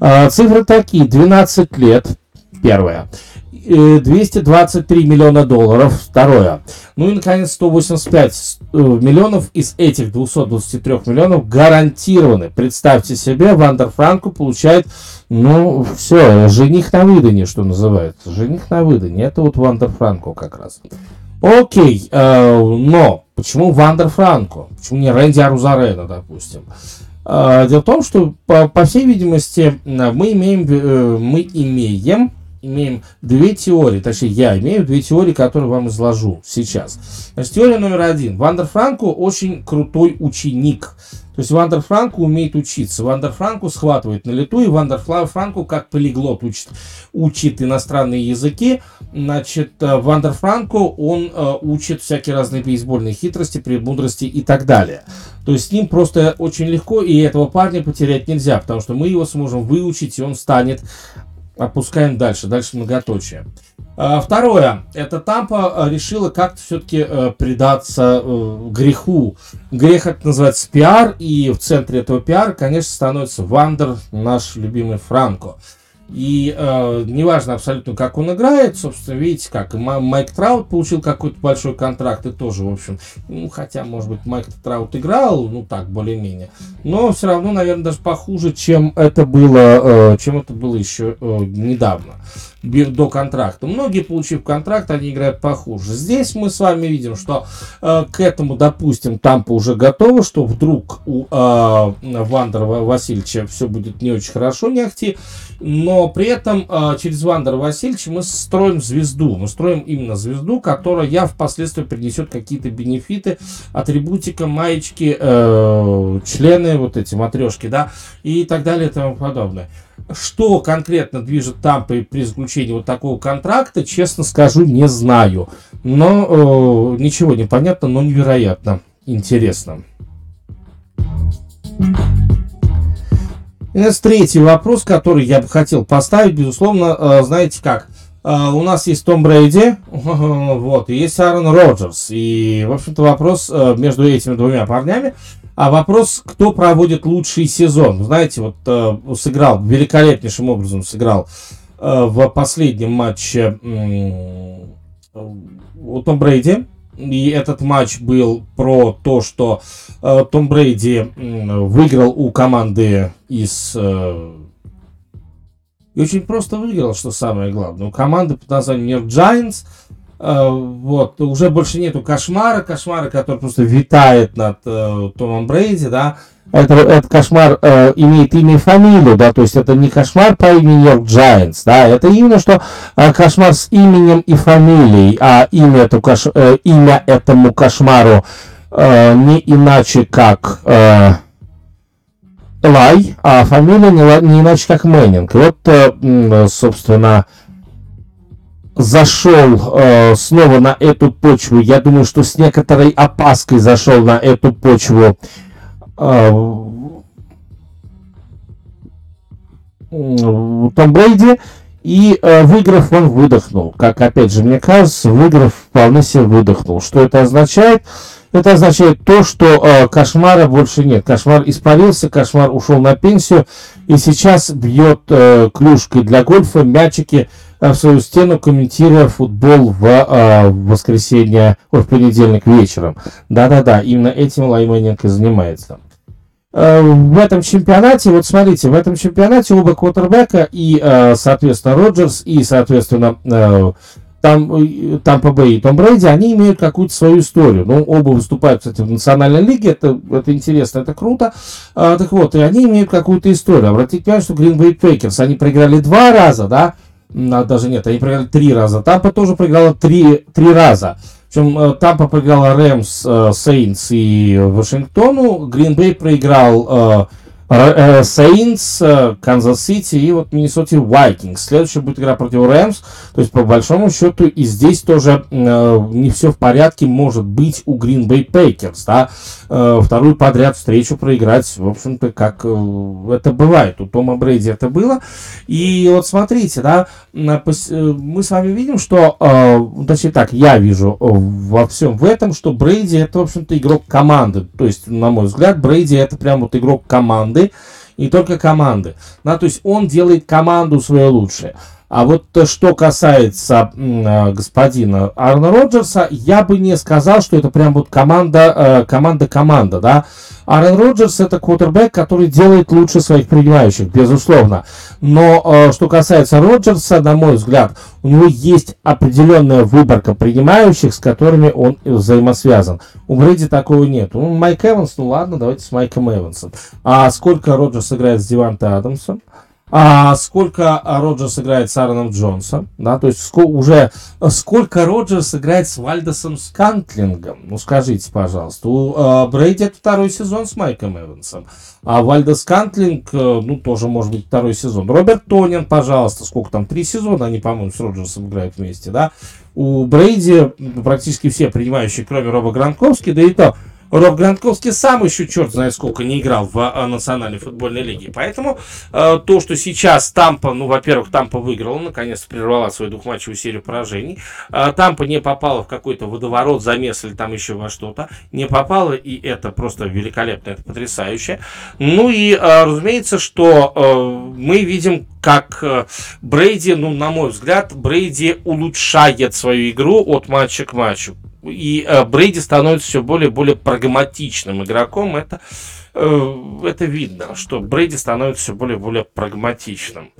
А, цифры такие. 12 лет. Первое. 223 миллиона долларов. Второе. Ну и, наконец, 185 э, миллионов из этих 223 миллионов гарантированы. Представьте себе, Вандер Франко получает, ну, все, жених на выданье, что называется. Жених на выданье. Это вот Вандер Франко как раз. Окей, э, но почему Вандер Франко? Почему не Рэнди Арузарена, допустим? А, дело в том, что, по, по всей видимости, мы имеем, э, мы имеем, имеем две теории, точнее, я имею две теории, которые вам изложу сейчас. Значит, теория номер один. Вандер Франко очень крутой ученик. То есть Вандер Франко умеет учиться. Вандер Франко схватывает на лету, и Вандер Франко как полиглот учит, учит иностранные языки. Значит, э, Вандер Франко, он э, учит всякие разные бейсбольные хитрости, премудрости и так далее. То есть с ним просто очень легко, и этого парня потерять нельзя, потому что мы его сможем выучить, и он станет Опускаем дальше, дальше многоточие. А, второе. Это Тампа а, решила как-то все-таки э, предаться э, греху. Грех это называется пиар, и в центре этого пиара, конечно, становится Вандер, наш любимый Франко. И э, неважно абсолютно, как он играет, собственно, видите, как Майк Траут получил какой-то большой контракт, и тоже, в общем, ну, хотя, может быть, Майк Траут играл, ну, так, более-менее, но все равно, наверное, даже похуже, чем это было, э, чем это было еще э, недавно. До контракта. Многие, получив контракт, они играют похуже. Здесь мы с вами видим, что э, к этому, допустим, Тампа уже готова, что вдруг у э, Вандера Васильевича все будет не очень хорошо, не ахти, но при этом э, через Вандера Васильевича мы строим звезду. Мы строим именно звезду, которая впоследствии принесет какие-то бенефиты, атрибутика, маечки, э, члены, вот эти матрешки, да, и так далее и тому подобное. Что конкретно движет Тампой при заключении вот такого контракта, честно скажу, не знаю. Но э, ничего не понятно, но невероятно интересно. И у третий вопрос, который я бы хотел поставить, безусловно, э, знаете как. Э, у нас есть Том Брейди, вот, и есть Аарон Роджерс. И, в общем-то, вопрос э, между этими двумя парнями а вопрос, кто проводит лучший сезон. Знаете, вот э, сыграл, великолепнейшим образом сыграл э, в последнем матче э, у Том Брейди. И этот матч был про то, что э, Том Брейди э, выиграл у команды из... Э, и очень просто выиграл, что самое главное. У команды под названием Giants – Э, вот, уже больше нету кошмара, кошмара, который просто витает над э, Томом Брейди, да, это, этот кошмар э, имеет имя и фамилию, да, то есть это не кошмар по имени Нью-Йорк Giants, да, это именно что э, кошмар с именем и фамилией, а имя, эту кош, э, имя этому кошмару э, не иначе как э, Лай, а фамилия не, не иначе как Мэннинг. Вот, э, собственно, зашел э, снова на эту почву. Я думаю, что с некоторой опаской зашел на эту почву. Э, Том Брейди. И э, выиграв, он выдохнул. Как, опять же, мне кажется, выиграв, вполне себе выдохнул. Что это означает? Это означает то, что э, кошмара больше нет. Кошмар испарился, кошмар ушел на пенсию. И сейчас бьет э, клюшкой для гольфа мячики в свою стену, комментируя футбол в э, воскресенье, ой, в понедельник вечером. Да-да-да, именно этим Лайманенко занимается. Э, в этом чемпионате, вот смотрите, в этом чемпионате оба квотербека и, э, соответственно, Роджерс и, соответственно, э, там, Тампа Бэй и Том Брейди, они имеют какую-то свою историю. Ну, оба выступают, кстати, в национальной лиге, это, это интересно, это круто. А, так вот, и они имеют какую-то историю. Обратите внимание, что Green Bay Packers, они проиграли два раза, да, а, даже нет, они проиграли три раза. Тампа тоже проиграла три, три раза. Причем э, Тампа проиграла Рэмс, Сейнс и Вашингтону. Гринбей проиграл э, Сейнс, Канзас Сити и вот Миннесоте Вайкингс. Следующая будет игра против Рэмс. То есть, по большому счету, и здесь тоже э, не все в порядке может быть у Green Bay Packers. Да? Э, вторую подряд встречу проиграть, в общем-то, как э, это бывает. У Тома Брейди это было. И вот смотрите, да, э, мы с вами видим, что, э, точнее так, я вижу во всем в этом, что Брейди это, в общем-то, игрок команды. То есть, на мой взгляд, Брейди это прям вот игрок команды команды, и только команды. Да, то есть он делает команду свое лучшее. А вот что касается э, господина Арна Роджерса, я бы не сказал, что это прям вот команда, э, команда-команда, да. Аарон Роджерс это квотербек, который делает лучше своих принимающих, безусловно. Но э, что касается Роджерса, на мой взгляд, у него есть определенная выборка принимающих, с которыми он взаимосвязан. У Брэди такого нет. Ну, Майк Эванс, ну ладно, давайте с Майком Эвансом. А сколько Роджерс играет с Диванта Адамсом? А сколько Роджерс играет с Аароном Джонсом, да, то есть сколько, уже сколько Роджерс играет с Вальдосом Скантлингом, ну скажите, пожалуйста, у э, Брейди это второй сезон с Майком Эвансом, а Вальдос Скантлинг, э, ну тоже может быть второй сезон, Роберт Тонин, пожалуйста, сколько там, три сезона они, по-моему, с Роджерсом играют вместе, да, у Брейди практически все принимающие, кроме Роба Гранковски, да и то, Роб Гранковский сам еще черт знает сколько не играл в а, национальной футбольной лиге. Поэтому э, то, что сейчас Тампа, ну, во-первых, Тампа выиграла, наконец-то прервала свою двухматчевую серию поражений. Э, Тампа не попала в какой-то водоворот, замес или там еще во что-то. Не попала, и это просто великолепно, это потрясающе. Ну и, э, разумеется, что э, мы видим, как э, Брейди, ну, на мой взгляд, Брейди улучшает свою игру от матча к матчу и э, Брейди становится все более и более прагматичным игроком. Это, э, это видно, что Брейди становится все более и более прагматичным.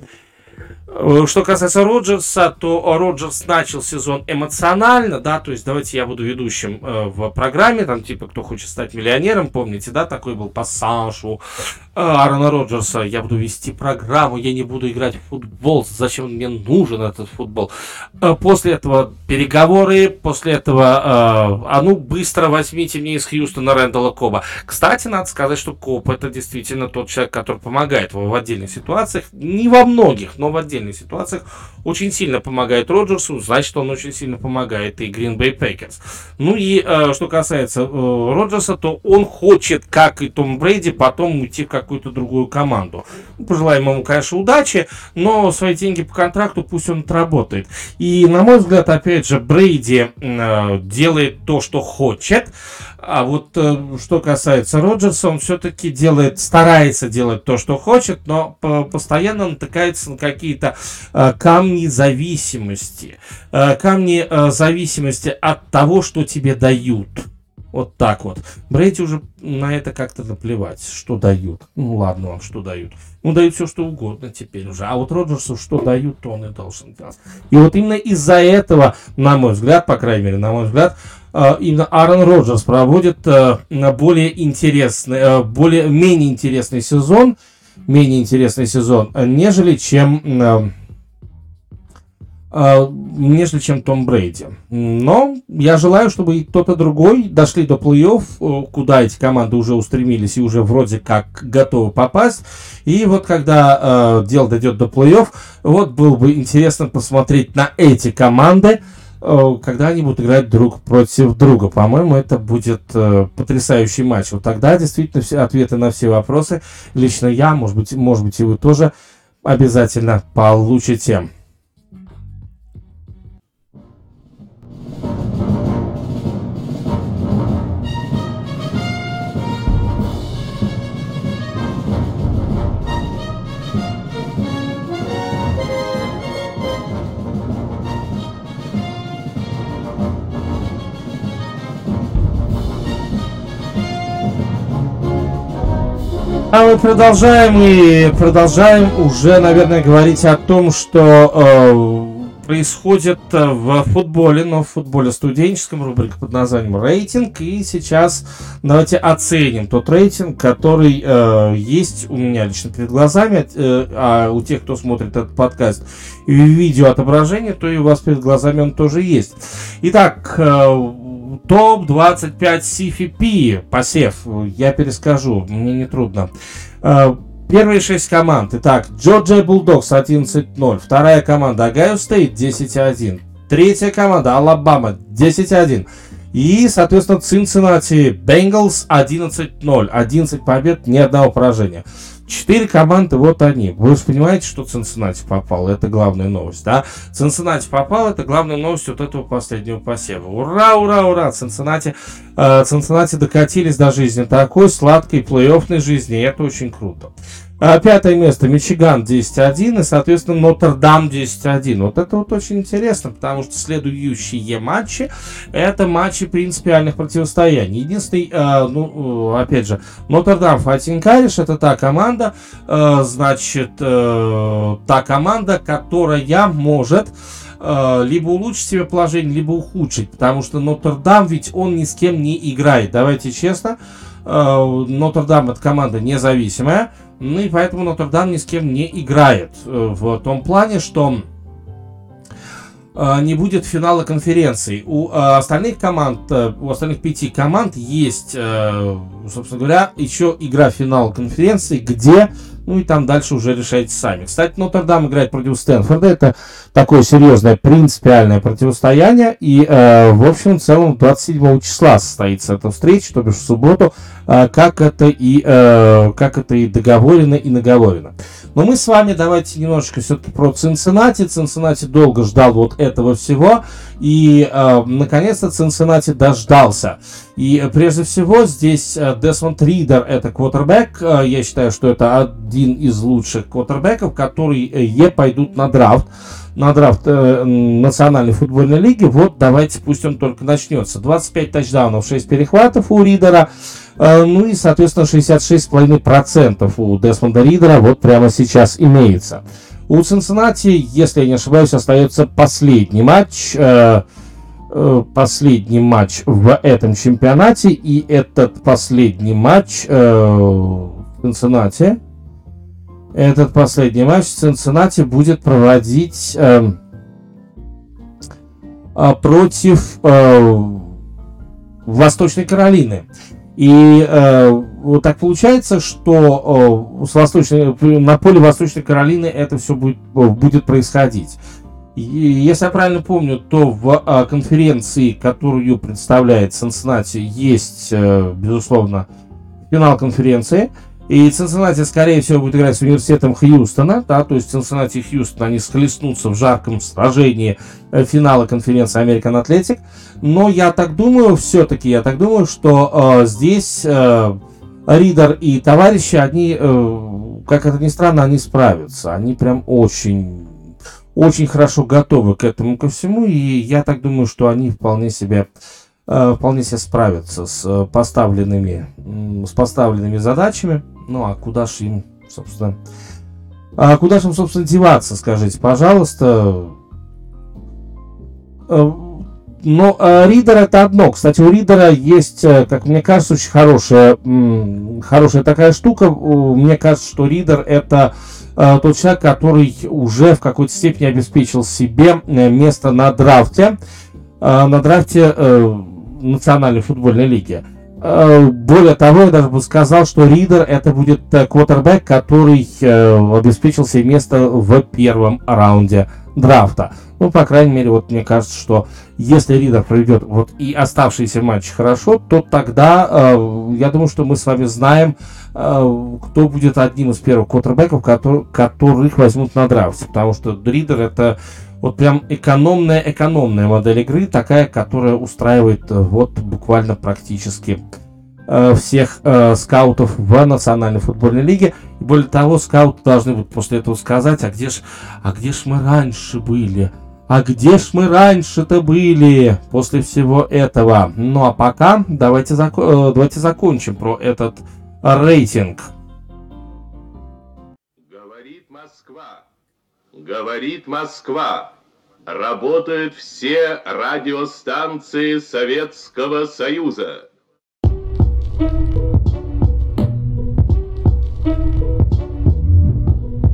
Э, что касается Роджерса, то Роджерс начал сезон эмоционально, да, то есть давайте я буду ведущим э, в программе, там типа кто хочет стать миллионером, помните, да, такой был пассаж у э, Аарона Роджерса, я буду вести программу, я не буду играть в футбол, зачем мне нужен этот футбол. После этого переговоры, после этого, а ну быстро возьмите мне из Хьюстона Рэндала Коба. Кстати, надо сказать, что Коб это действительно тот человек, который помогает в отдельных ситуациях, не во многих, но в отдельных отдельных ситуациях очень сильно помогает Роджерсу, значит, он очень сильно помогает и Green Bay Packers. Ну и э, что касается э, Роджерса, то он хочет, как и Том Брейди, потом уйти в какую-то другую команду. Пожелаем ему, конечно, удачи, но свои деньги по контракту пусть он отработает. И, на мой взгляд, опять же, Брейди э, делает то, что хочет. А вот э, что касается Роджерса, он все-таки делает, старается делать то, что хочет, но постоянно натыкается на какие-то э, камни зависимости. Э, камни зависимости от того, что тебе дают. Вот так вот. Брейди уже на это как-то наплевать, что дают. Ну ладно вам, что дают. Ну дают все, что угодно теперь уже. А вот Роджерсу что дают, то он и должен делать. И вот именно из-за этого, на мой взгляд, по крайней мере, на мой взгляд, э, именно Аарон Роджерс проводит э, более интересный, э, более, менее интересный сезон, менее интересный сезон, нежели чем нежели чем Том Брейди. Но я желаю, чтобы и кто-то другой дошли до плей-офф, э, куда эти команды уже устремились и уже вроде как готовы попасть. И вот когда э, дело дойдет до плей-офф, вот было бы интересно посмотреть на эти команды, э, когда они будут играть друг против друга. По-моему, это будет э, потрясающий матч. Вот тогда действительно все ответы на все вопросы лично я, может быть, может быть и вы тоже обязательно получите. А мы продолжаем и продолжаем уже, наверное, говорить о том, что э, происходит э, в футболе, но в футболе студенческом, рубрика под названием «Рейтинг». И сейчас давайте оценим тот рейтинг, который э, есть у меня лично перед глазами, э, а у тех, кто смотрит этот подкаст и видео отображение, то и у вас перед глазами он тоже есть. Итак, э, Топ-25 CFP посев. Я перескажу, мне не трудно. Э, первые шесть команд. Итак, Georgia Bulldogs 11-0. Вторая команда Ohio State 10-1. Третья команда Алабама 10-1. И, соответственно, Cincinnati Bengals 11-0. 11 побед, ни одного поражения. Четыре команды, вот они. Вы же понимаете, что Цинциннати попал. Это главная новость, да? Цинциннати попал, это главная новость вот этого последнего посева. Ура, ура, ура! Цинциннати, э, Цинциннати докатились до жизни такой сладкой плей-оффной жизни. И это очень круто. А, пятое место Мичиган 10-1 и, соответственно, Нотр-Дам 10-1. Вот это вот очень интересно, потому что следующие матчи это матчи принципиальных противостояний. Единственный, э, ну, э, опять же, Нотр-Дам Fighting Irish это та команда, э, значит, э, та команда, которая может э, либо улучшить себе положение, либо ухудшить, потому что Нотр-Дам ведь он ни с кем не играет. Давайте честно, э, Нотр-Дам это команда независимая, ну и поэтому Нотр-Дам ни с кем не играет. Э, в том плане, что э, не будет финала конференции. У э, остальных команд, у остальных пяти команд есть, собственно говоря, еще игра финала конференции, где ну и там дальше уже решайте сами. Кстати, Нотр-Дам играет против Стэнфорда. Это такое серьезное принципиальное противостояние. И, э, в общем, в целом 27 числа состоится эта встреча, то бишь в субботу, э, как, это и, э, как это и договорено и наговорено. Но мы с вами давайте немножечко все-таки про Цинциннати. Цинциннати долго ждал вот этого всего. И, э, наконец-то, Цинциннати дождался. И прежде всего здесь э, Десмонд Ридер это квотербек. Э, я считаю, что это один из лучших квотербеков, которые э, пойдут на драфт на драфт э, Национальной футбольной лиги. Вот давайте, пусть он только начнется. 25 тачдаунов, 6 перехватов у Ридера. Э, ну и, соответственно, 66,5% у Десмонда Ридера вот прямо сейчас имеется. У Цинциннати, если я не ошибаюсь, остается последний матч. Э, э, последний матч в этом чемпионате. И этот последний матч э, Цинциннати. Этот последний матч в Цинциннати будет проводить э, против э, Восточной Каролины. И э, вот так получается, что э, с Восточной, на поле Восточной Каролины это все будет, э, будет происходить. И, если я правильно помню, то в э, конференции, которую представляет Cincinnati, есть, э, безусловно, финал конференции. И Цинциннати, скорее всего, будет играть с университетом Хьюстона, да, то есть Цинциннати и Хьюстон, они схлестнутся в жарком сражении э, финала конференции American Athletic. Но я так думаю, все-таки я так думаю, что э, здесь э, Ридер и товарищи, они, э, как это ни странно, они справятся. Они прям очень, очень хорошо готовы к этому ко всему, и я так думаю, что они вполне себе Э, вполне себе справятся с э, поставленными, с поставленными задачами. Ну а куда же им, собственно, а куда же им, собственно, деваться, скажите, пожалуйста. Э, но Ридер это одно. Кстати, у Ридера есть, как мне кажется, очень хорошая, хорошая такая штука. Мне кажется, что Ридер это тот человек, который уже в какой-то степени обеспечил себе место на драфте. На драфте Национальной футбольной лиги. Э, более того, я даже бы сказал, что Ридер это будет э, квотербек, который э, обеспечил себе место в первом раунде драфта. Ну, по крайней мере, вот мне кажется, что если Ридер проведет вот и оставшиеся матчи хорошо, то тогда я думаю, что мы с вами знаем, кто будет одним из первых квотербеков, который, которых возьмут на драфте. Потому что Ридер это вот прям экономная-экономная модель игры, такая, которая устраивает э, вот буквально практически э, всех э, скаутов в Национальной футбольной лиге. И более того, скауты должны будут после этого сказать, а где ж, а где ж мы раньше были? А где ж мы раньше-то были после всего этого? Ну а пока давайте, зако- э, давайте закончим про этот рейтинг. Говорит Москва. Работают все радиостанции Советского Союза.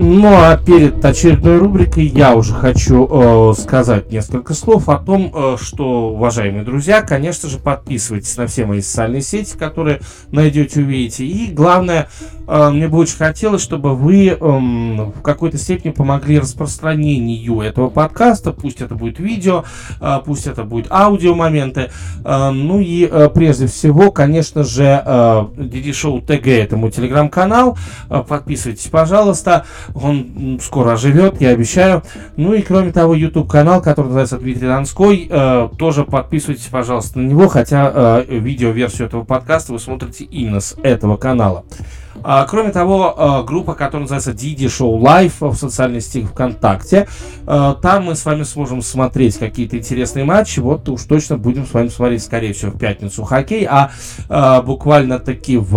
Ну а перед очередной рубрикой я уже хочу э, сказать несколько слов о том, э, что, уважаемые друзья, конечно же, подписывайтесь на все мои социальные сети, которые найдете, увидите. И главное, э, мне бы очень хотелось, чтобы вы э, в какой-то степени помогли распространению этого подкаста. Пусть это будет видео, э, пусть это будет аудио моменты. Э, ну и э, прежде всего, конечно же, э, DD Show TG это мой телеграм-канал. Э, подписывайтесь, пожалуйста он скоро оживет, я обещаю. Ну и кроме того, YouTube канал, который называется Дмитрий Донской, э, тоже подписывайтесь, пожалуйста, на него, хотя э, видео-версию этого подкаста вы смотрите именно с этого канала. А, кроме того, а, группа, которая называется Didi Show Live в социальной сети ВКонтакте. А, там мы с вами сможем смотреть какие-то интересные матчи. Вот уж точно будем с вами смотреть, скорее всего, в пятницу хоккей, а буквально таки в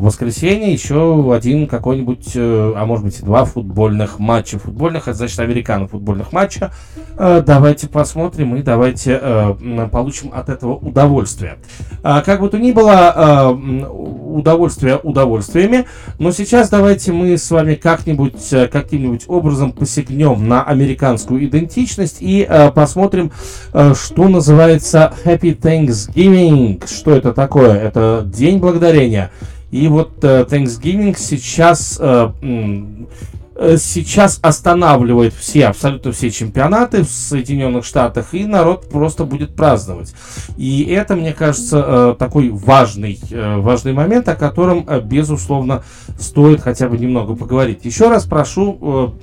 воскресенье еще один какой-нибудь, э, а может быть и два футбольных матча. Футбольных, это значит американо футбольных матча. Давайте посмотрим и давайте э, получим от этого удовольствие. Как бы то ни было, удовольствие удовольствие удовольствиями. Но сейчас давайте мы с вами как-нибудь, э, каким-нибудь образом посягнем на американскую идентичность и э, посмотрим, э, что называется Happy Thanksgiving. Что это такое? Это День Благодарения. И вот э, Thanksgiving сейчас Э, сейчас останавливает все, абсолютно все чемпионаты в Соединенных Штатах, и народ просто будет праздновать. И это, мне кажется, э, такой важный, э, важный момент, о котором, безусловно, стоит хотя бы немного поговорить. Еще раз прошу,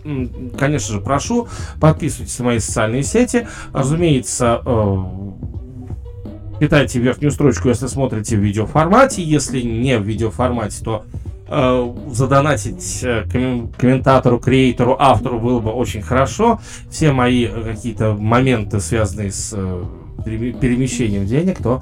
конечно же, прошу, подписывайтесь на мои социальные сети. Разумеется, Питайте верхнюю строчку, если смотрите в видеоформате. Если не в видеоформате, то э, задонатить э, комментатору, креатору, автору было бы очень хорошо. Все мои какие-то моменты, связанные с э, перемещением денег, то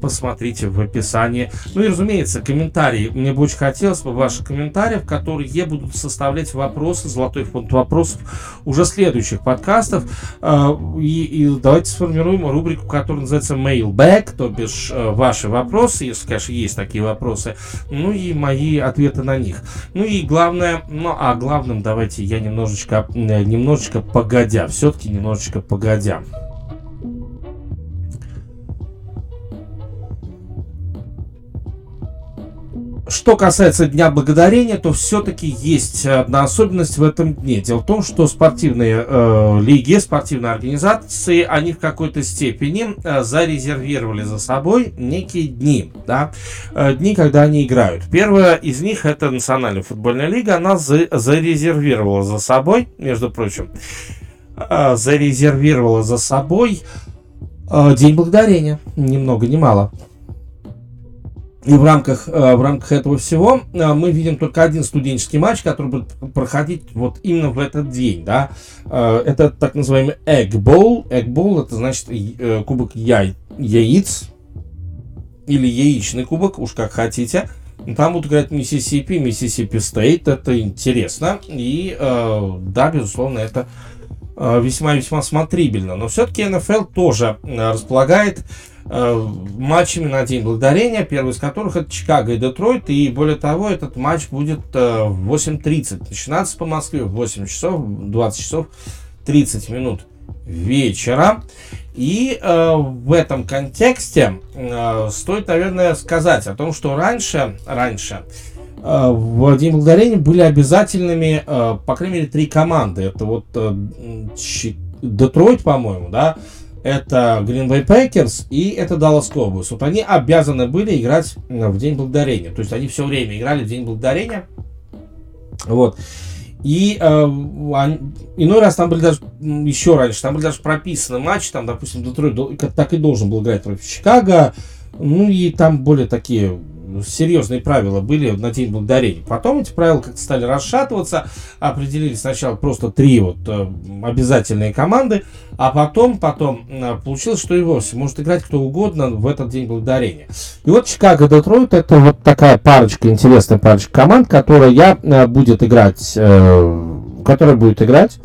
посмотрите в описании. Ну и, разумеется, комментарии. Мне бы очень хотелось бы ваших комментариев, которые будут составлять вопросы, золотой фонд вопросов уже следующих подкастов. А, и, и давайте сформируем рубрику, которая называется Mailback, то бишь э, ваши вопросы, если, конечно, есть такие вопросы, ну и мои ответы на них. Ну и главное, ну а главным давайте я немножечко, э, немножечко погодя, все-таки немножечко погодя. Что касается Дня Благодарения, то все-таки есть одна особенность в этом дне. Дело в том, что спортивные э, лиги, спортивные организации, они в какой-то степени э, зарезервировали за собой некие дни, да, э, дни, когда они играют. Первая из них это Национальная футбольная лига, она за, зарезервировала за собой, между прочим, э, зарезервировала за собой э, День Благодарения, ни много ни мало. И в рамках, э, в рамках этого всего э, мы видим только один студенческий матч, который будет проходить вот именно в этот день. Да? Э, это так называемый Egg Bowl. Egg Bowl это значит кубок яй, яиц или яичный кубок, уж как хотите. Там будут играть Миссисипи, Миссисипи Стейт. Это интересно. И да, безусловно, это весьма-весьма смотрибельно. Но все-таки НФЛ тоже располагает матчами на День Благодарения, первый из которых это Чикаго и Детройт, и более того, этот матч будет э, в 8.30, начинаться по Москве в 8 часов, 20 часов 30 минут вечера. И э, в этом контексте э, стоит, наверное, сказать о том, что раньше, раньше э, в День Благодарения были обязательными, э, по крайней мере, три команды. Это вот э, Детройт, по-моему, да, это Green Bay Packers и это Dallas Cowboys. Вот они обязаны были играть в День Благодарения. То есть они все время играли в День Благодарения. Вот. И э, иной раз там были даже, еще раньше, там были даже прописаны матчи, там, допустим, Детройт так и должен был играть против Чикаго, ну и там более такие серьезные правила были на День Благодарения. Потом эти правила как-то стали расшатываться, определили сначала просто три вот э, обязательные команды, а потом, потом э, получилось, что и вовсе может играть кто угодно в этот День Благодарения. И вот Чикаго Детройт это вот такая парочка, интересная парочка команд, которая я, э, будет играть, которая будет играть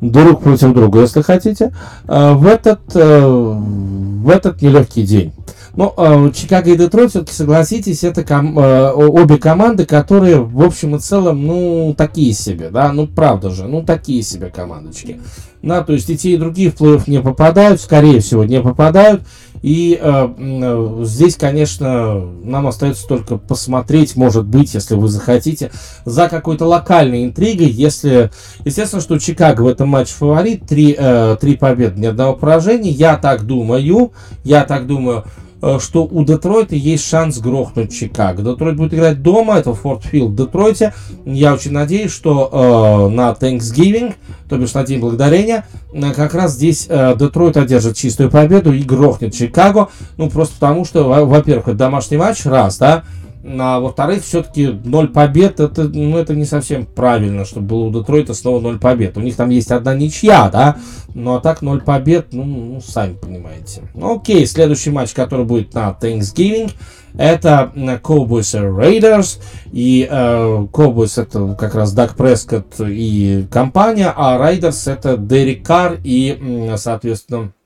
друг против друга, если хотите, в этот, в этот нелегкий день. Ну, э, Чикаго и Детройт, все-таки согласитесь, это ком- э, обе команды, которые в общем и целом, ну, такие себе, да, ну, правда же, ну, такие себе командочки. Да, то есть и те, и другие в плей-офф не попадают, скорее всего, не попадают. И э, э, здесь, конечно, нам остается только посмотреть, может быть, если вы захотите, за какой-то локальной интригой. Если, естественно, что Чикаго в этом матче фаворит, три, э, три победы, ни одного поражения. Я так думаю, я так думаю. Э, что у Детройта есть шанс грохнуть Чикаго. Детройт будет играть дома, это Фортфилд в Детройте. Я очень надеюсь, что э, на Thanksgiving, то бишь на День Благодарения, э, как раз здесь э, Детройт одержит чистую победу и грохнет Чикаго. Ну, просто потому что, во-первых, это домашний матч, раз, да, а во-вторых, все-таки 0 побед, это, ну, это не совсем правильно, чтобы было у Детройта снова 0 побед. У них там есть одна ничья, да, ну а так 0 побед, ну, ну сами понимаете. Ну, окей, следующий матч, который будет на Thanksgiving, это Cowboys и Raiders. И э, Cowboys это как раз Даг Прескотт и компания, а Raiders это Дерек Карр и, соответственно, Э,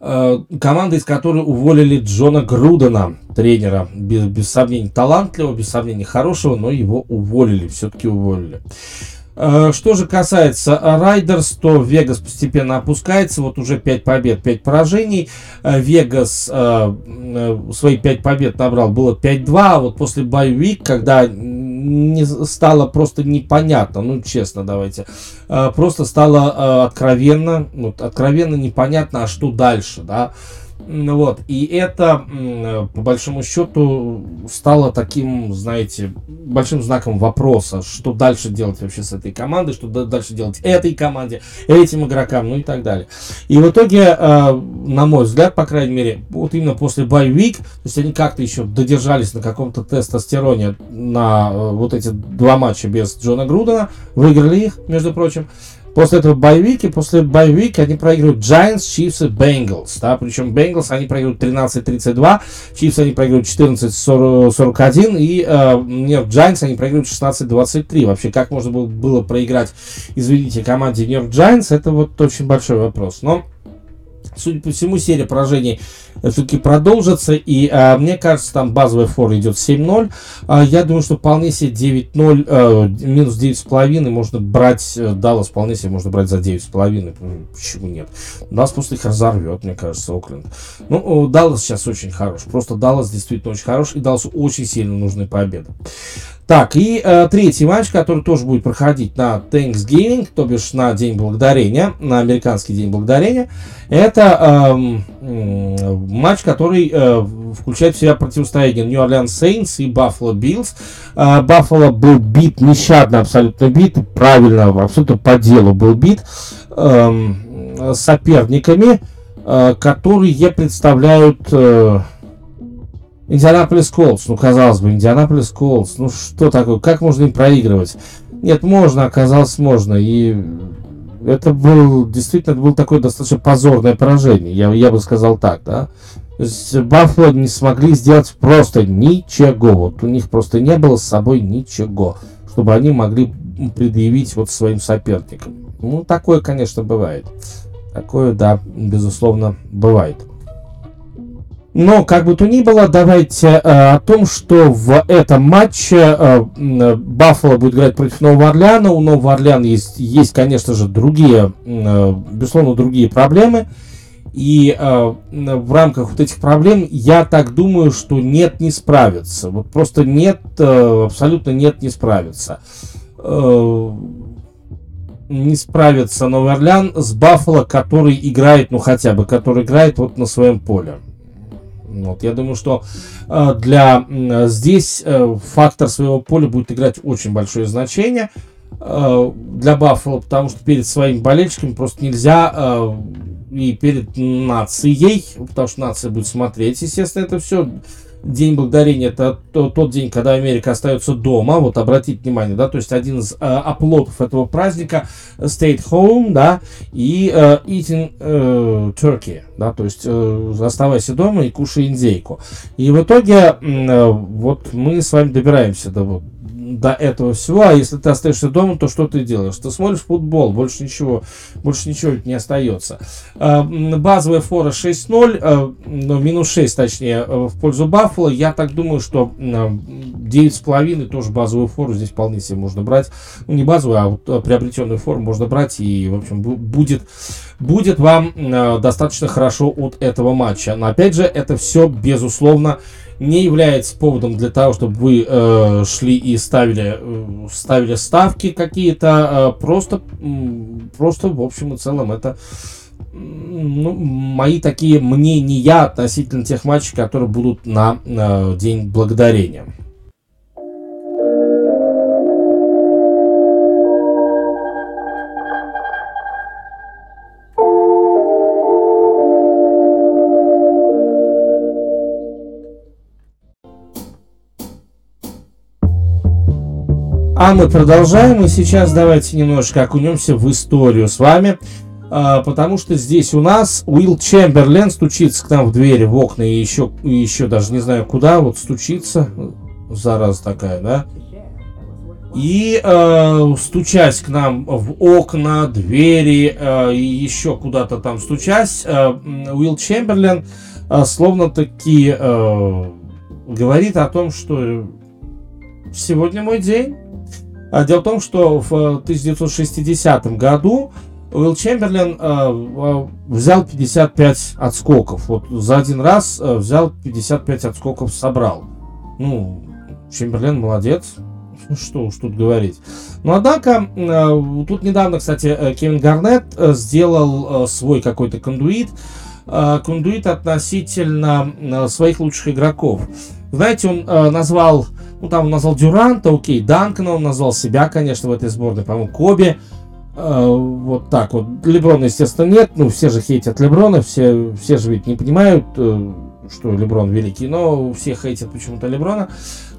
команда, из которой уволили Джона Грудена, тренера, без, без сомнений талантливого, без сомнений хорошего, но его уволили, все-таки уволили. Э, что же касается Райдерс, то Вегас постепенно опускается. Вот уже 5 побед, 5 поражений. Э, Вегас свои 5 побед набрал, было 5-2. А вот после Байвик, когда не стало просто непонятно, ну честно давайте, э, просто стало э, откровенно, вот, откровенно непонятно, а что дальше, да, вот. И это, по большому счету, стало таким, знаете, большим знаком вопроса, что дальше делать вообще с этой командой, что дальше делать этой команде, этим игрокам, ну и так далее. И в итоге, э, на мой взгляд, по крайней мере, вот именно после байвик, то есть они как-то еще додержались на каком-то тестостероне на э, вот эти два матча без Джона Грудена, выиграли их, между прочим, После этого боевики, после боевики они проигрывают Giants, Chiefs и Bengals. Да? Причем Bengals они проигрывают 13-32, Chiefs они проигрывают 14-41 и э, нет, Giants они проигрывают 16-23. Вообще, как можно было, было проиграть, извините, команде York Giants, это вот очень большой вопрос. Но судя по всему, серия поражений все-таки продолжится. И а, мне кажется, там базовый фор идет 7-0. А, я думаю, что вполне себе 9-0, а, минус 9,5 можно брать. Э, Даллас вполне себе можно брать за 9,5. Почему нет? Даллас просто их разорвет, мне кажется, Окленд. Ну, Даллас сейчас очень хорош. Просто Даллас действительно очень хорош. И Далласу очень сильно нужны победы. Так, и э, третий матч, который тоже будет проходить на Thanksgiving, то бишь на День Благодарения, на американский День Благодарения, это э, э, матч, который э, включает в себя противостояние New Orleans Saints и Buffalo Bills. Э, был бит, нещадно абсолютно бит, правильно, абсолютно по делу был бит э, соперниками, э, которые представляют... Э, Индианаполис Колдс, ну, казалось бы, Индианаполис Колдс, ну, что такое, как можно им проигрывать? Нет, можно, оказалось, можно, и это был, действительно, это было такое достаточно позорное поражение, я, я бы сказал так, да. То есть Баффало не смогли сделать просто ничего, вот у них просто не было с собой ничего, чтобы они могли предъявить вот своим соперникам. Ну, такое, конечно, бывает. Такое, да, безусловно, бывает. Но, как бы то ни было, давайте э, о том, что в этом матче э, Баффало будет играть против Нового Орлеана. У Нового Орлеана есть, есть конечно же, другие, э, безусловно, другие проблемы. И э, в рамках вот этих проблем я так думаю, что нет, не справится. Вот просто нет, э, абсолютно нет, не справится. Э, не справится Новый Орлеан с Баффало, который играет, ну хотя бы, который играет вот на своем поле. Вот, я думаю, что э, для здесь э, фактор своего поля будет играть очень большое значение э, для Баффало, потому что перед своими болельщиками просто нельзя и перед нацией, потому что нация будет смотреть, естественно, это все День благодарения это тот день, когда Америка остается дома. Вот обратите внимание, да, то есть один из э, оплотов этого праздника stay home, да, и э, eating э, turkey, да, то есть э, оставайся дома и кушай индейку. И в итоге э, вот мы с вами добираемся до вот до этого всего, а если ты остаешься дома, то что ты делаешь? Ты смотришь футбол, больше ничего, больше ничего не остается. А, базовая фора 6-0, а, ну, минус 6 точнее, в пользу Баффала. Я так думаю, что 9,5 тоже базовую фору здесь вполне себе можно брать. Ну, не базовую, а вот приобретенную форму можно брать, и, в общем, будет, будет вам достаточно хорошо от этого матча. Но, опять же, это все, безусловно, не является поводом для того, чтобы вы э, шли и ставили, э, ставили ставки какие-то. Э, просто, просто, в общем и целом, это ну, мои такие мнения относительно тех матчей, которые будут на э, День Благодарения. А мы продолжаем, и сейчас давайте немножко окунемся в историю с вами, а, потому что здесь у нас Уилл Чемберлен стучится к нам в двери, в окна, и еще, и еще даже не знаю куда, вот стучится, зараза такая, да, и э, стучась к нам в окна, двери э, и еще куда-то там стучась, э, Уилл Чемберлен э, словно таки э, говорит о том, что сегодня мой день. А, дело в том, что в 1960 э, году Уилл Чемберлен э, взял 55 отскоков. Вот за один раз э, взял 55 отскоков, собрал. Ну, Чемберлен молодец. Ну, что уж тут говорить. Но однако, э, тут недавно, кстати, э, Кевин Гарнет э, сделал э, свой какой-то кондуит. Э, кондуит относительно э, своих лучших игроков. Знаете, он э, назвал ну, там он назвал Дюранта, окей, Данкона, он назвал себя, конечно, в этой сборной, по-моему, Коби. Э, вот так вот. Леброна, естественно, нет. Ну, все же хейтят Леброна, все, все же ведь не понимают, э, что Леброн великий, но все хейтят почему-то Леброна.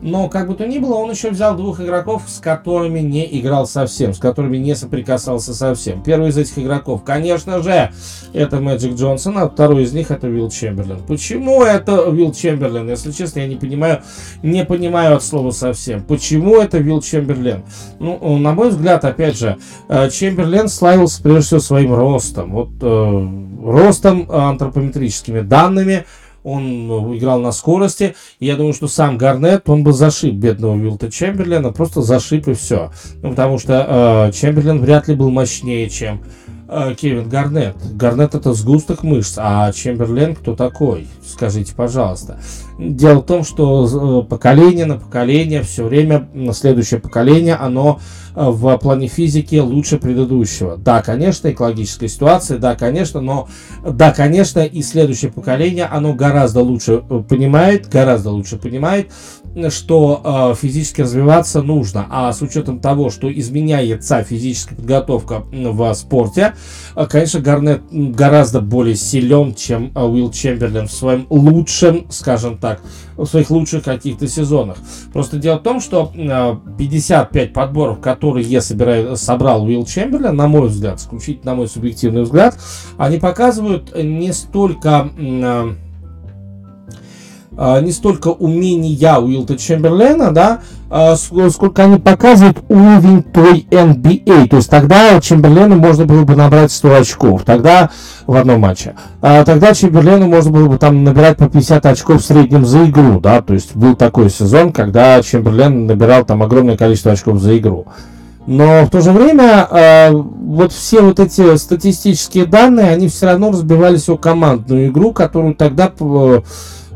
Но, как бы то ни было, он еще взял двух игроков, с которыми не играл совсем, с которыми не соприкасался совсем. Первый из этих игроков, конечно же, это Мэджик Джонсон, а второй из них это Уилл Чемберлин. Почему это Уилл Чемберлин? Если честно, я не понимаю, не понимаю от слова совсем. Почему это Уилл Чемберлин? Ну, на мой взгляд, опять же, э, Чемберлин славился прежде всего своим ростом. Вот э, ростом, антропометрическими данными, он ну, играл на скорости. И я думаю, что сам Гарнет, он бы зашиб бедного Вилта Чемберлена, просто зашиб и все. Ну, потому что э, Чемберлен вряд ли был мощнее, чем э, Кевин Гарнет. Гарнет это сгусток мышц, а Чемберлен кто такой? Скажите, пожалуйста. Дело в том, что э, поколение на поколение, все время следующее поколение, оно Э, в плане физики лучше предыдущего. Да, конечно, экологическая ситуация, да, конечно, но да, конечно, и следующее поколение, оно гораздо лучше э, понимает, гораздо лучше понимает, что физически развиваться нужно. А с учетом того, что изменяется физическая подготовка в спорте, конечно, Гарнет гораздо более силен, чем э, Уилл Чемберлен в своем лучшем, скажем так, в своих лучших каких-то сезонах. Просто дело в том, что э, 55 подборов, которые собираю, собрал Уилл Чемберлен, на мой взгляд, исключительно на мой субъективный взгляд, они показывают не столько... А, не столько умения Уилта Чемберлена, да, а, сколько они показывают уровень той NBA. А. То есть тогда Чемберлену можно было бы набрать 100 очков. Тогда в одном матче. Тогда Чемберлену можно было бы там набирать по 50 очков в среднем за игру, да. То есть был такой сезон, когда Чемберлен набирал там огромное количество очков за игру. Но в то же время э, вот все вот эти статистические данные, они все равно разбивались о командную игру, которую тогда Э,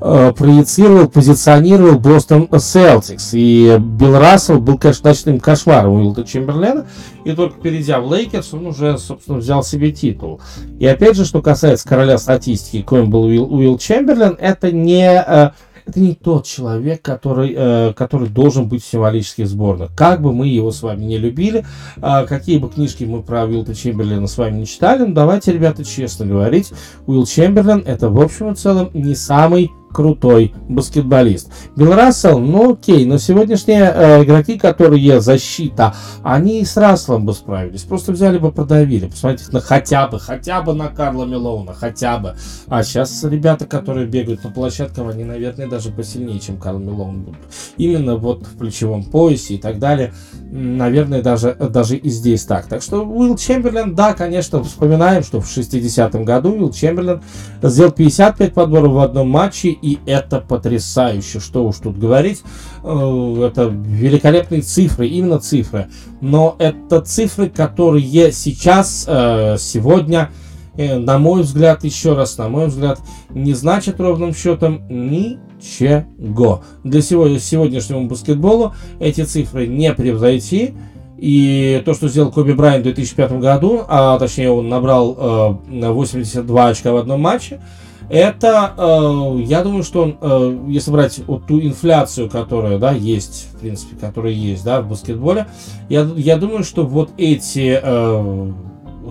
проецировал, позиционировал Бостон Селтикс. И Билл Рассел был, конечно, ночным кошмаром Уилта Чемберлена. И только перейдя в Лейкерс, он уже, собственно, взял себе титул. И опять же, что касается короля статистики, коим был Уилт, Уилт Чемберлен, это не э, это не тот человек, который, э, который должен быть в символических сборных. Как бы мы его с вами не любили, э, какие бы книжки мы про Уилта Чемберлена с вами не читали, ну давайте, ребята, честно говорить, Уилт Чемберлен это в общем и целом не самый крутой баскетболист. Билл Рассел, ну окей, но сегодняшние э, игроки, которые защита, они с Расселом бы справились. Просто взяли бы, продавили. Посмотрите на хотя бы, хотя бы на Карла Милоуна, хотя бы. А сейчас ребята, которые бегают по площадкам, они, наверное, даже посильнее, чем Карл Милоун. Именно вот в плечевом поясе и так далее. Наверное, даже, даже и здесь так. Так что Уилл Чемберлен, да, конечно, вспоминаем, что в 60-м году Уилл Чемберлен сделал 55 подборов в одном матче и это потрясающе, что уж тут говорить. Э, это великолепные цифры, именно цифры. Но это цифры, которые сейчас, э, сегодня, э, на мой взгляд, еще раз, на мой взгляд, не значат ровным счетом ничего. Для сегодняшнего баскетбола эти цифры не превзойти. И то, что сделал Коби Брайан в 2005 году, а точнее он набрал э, 82 очка в одном матче, это, э, я думаю, что э, если брать вот ту инфляцию, которая, да, есть, в принципе, которая есть, да, в баскетболе, я, я думаю, что вот эти, э,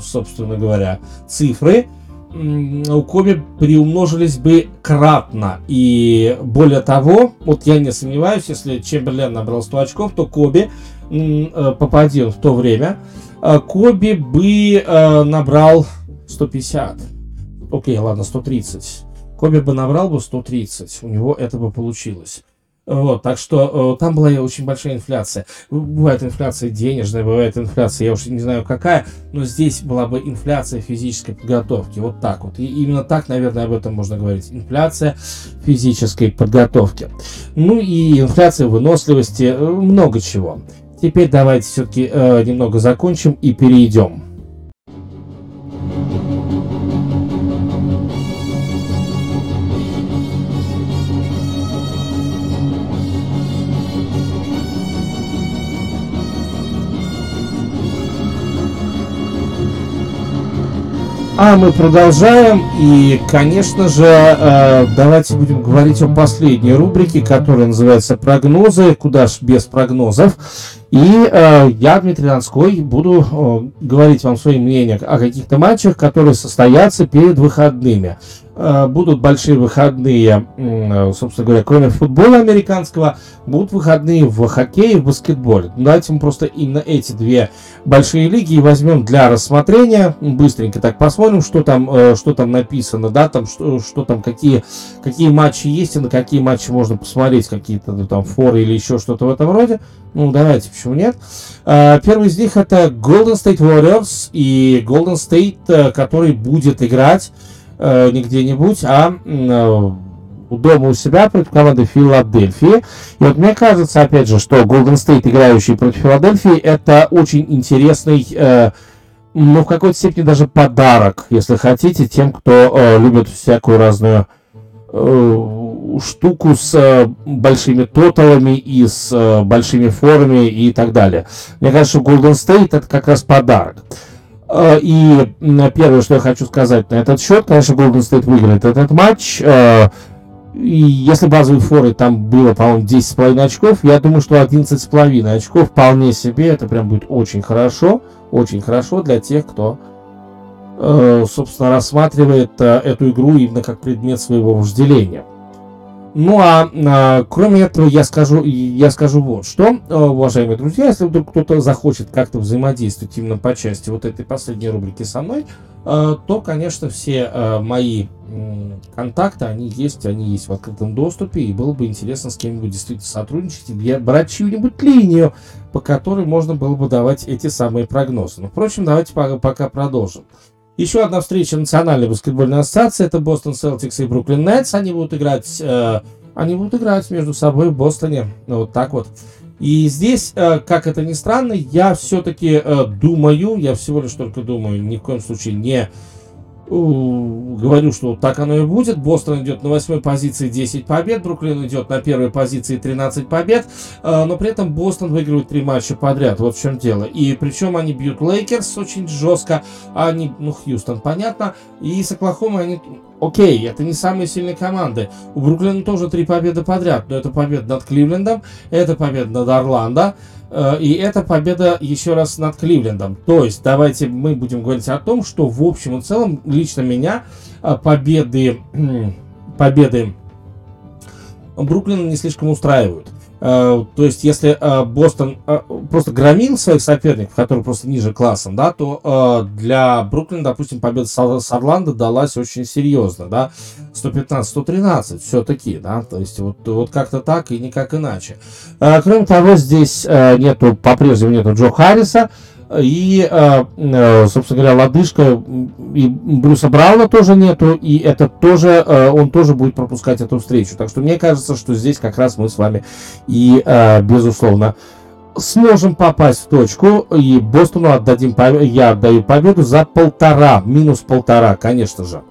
собственно говоря, цифры у Коби приумножились бы кратно. И более того, вот я не сомневаюсь, если Чемберлен набрал 100 очков, то Коби, э, попади он в то время, э, Коби бы э, набрал 150 окей, ладно, 130. Коби бы набрал бы 130, у него это бы получилось. Вот, так что э, там была очень большая инфляция. Бывает инфляция денежная, бывает инфляция, я уж не знаю какая, но здесь была бы инфляция физической подготовки. Вот так вот. И именно так, наверное, об этом можно говорить. Инфляция физической подготовки. Ну и инфляция выносливости, э, много чего. Теперь давайте все-таки э, немного закончим и перейдем. А мы продолжаем. И, конечно же, э, давайте будем говорить о последней рубрике, которая называется «Прогнозы». Куда ж без прогнозов. И э, я, Дмитрий Донской, буду э, говорить вам свои мнения о каких-то матчах, которые состоятся перед выходными. Э, будут большие выходные, э, собственно говоря, кроме футбола американского, будут выходные в хоккее и в баскетболе. Ну, давайте мы просто именно эти две большие лиги возьмем для рассмотрения. Быстренько так посмотрим, что там, э, что там написано, да, там, что, что там, какие, какие матчи есть и на какие матчи можно посмотреть, какие-то ну, там форы или еще что-то в этом роде. Ну, давайте, почему нет. Первый из них это Golden State Warriors и Golden State, который будет играть э, не где-нибудь, а э, дома у себя против команды Филадельфии. И вот мне кажется, опять же, что Golden State, играющий против Филадельфии, это очень интересный, э, ну, в какой-то степени даже подарок, если хотите, тем, кто э, любит всякую разную э, штуку с э, большими тоталами и с э, большими форами и так далее. Мне кажется, что Golden State это как раз подарок. Э, и первое, что я хочу сказать на этот счет, конечно, Golden State выиграет этот матч. Э, и если базовые форы там было, по-моему, 10,5 очков, я думаю, что 11,5 очков вполне себе, это прям будет очень хорошо, очень хорошо для тех, кто, э, собственно, рассматривает эту игру именно как предмет своего вожделения. Ну а, а кроме этого я скажу, я скажу вот что, э, уважаемые друзья, если вдруг кто-то захочет как-то взаимодействовать именно по части вот этой последней рубрики со мной, э, то, конечно, все э, мои контакты, они есть, они есть в открытом доступе, и было бы интересно с кем-нибудь действительно сотрудничать и брать чью-нибудь линию, по которой можно было бы давать эти самые прогнозы. Но, впрочем, давайте пока продолжим. Еще одна встреча Национальной баскетбольной ассоциации. Это Бостон Селтикс и Бруклин Нетс. Они будут играть, э, они будут играть между собой в Бостоне. Вот так вот. И здесь, э, как это ни странно, я все-таки э, думаю, я всего лишь только думаю, ни в коем случае не говорю, что так оно и будет. Бостон идет на восьмой позиции 10 побед, Бруклин идет на первой позиции 13 побед, э, но при этом Бостон выигрывает три матча подряд. Вот в чем дело. И причем они бьют Лейкерс очень жестко, а они, ну, Хьюстон, понятно, и с Оклахомой они Окей, это не самые сильные команды. У Бруклина тоже три победы подряд, но это победа над Кливлендом, это победа над Орландо, и это победа еще раз над Кливлендом. То есть давайте мы будем говорить о том, что в общем и целом лично меня э, победы, победы Бруклина не слишком устраивают. Э, то есть, если э, Бостон э, просто громил своих соперников, которые просто ниже классом, да, то для Бруклина, допустим, победа с Орландо далась очень серьезно, да, 115-113 все-таки, да, то есть вот, вот как-то так и никак иначе. Кроме того, здесь нету, по-прежнему нету Джо Харриса, и, э, э, собственно говоря, лодыжка и Брюса Брауна тоже нету, и это тоже, э, он тоже будет пропускать эту встречу. Так что мне кажется, что здесь как раз мы с вами и, безусловно, сможем попасть в точку, и Бостону отдадим, я отдаю победу за полтора, минус полтора, конечно же.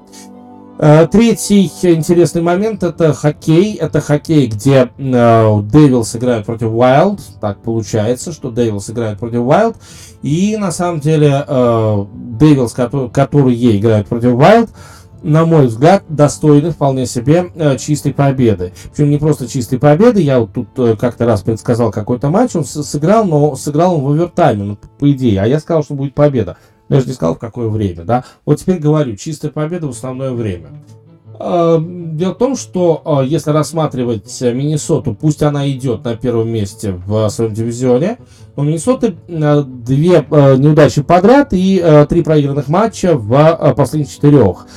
Э, третий интересный момент это хоккей. Это хоккей, где Дэвилс играет против Wild. Так получается, что Дэвилс играет против Wild. И на самом деле Дэвилс, который, которые играют против Wild, на мой взгляд, достойны вполне себе э, чистой победы. Причем не просто чистой победы, я вот тут э, как-то раз предсказал какой-то матч, он сыграл, но сыграл он в овертайме, ну, по идее, а я сказал, что будет победа. Я же не сказал, в какое время, да. Вот теперь говорю, чистая победа в основное время. А, дело в том, что а, если рассматривать Миннесоту, пусть она идет на первом месте в своем дивизионе, у Миннесоты а, две неудачи подряд и три проигранных матча в последних четырех.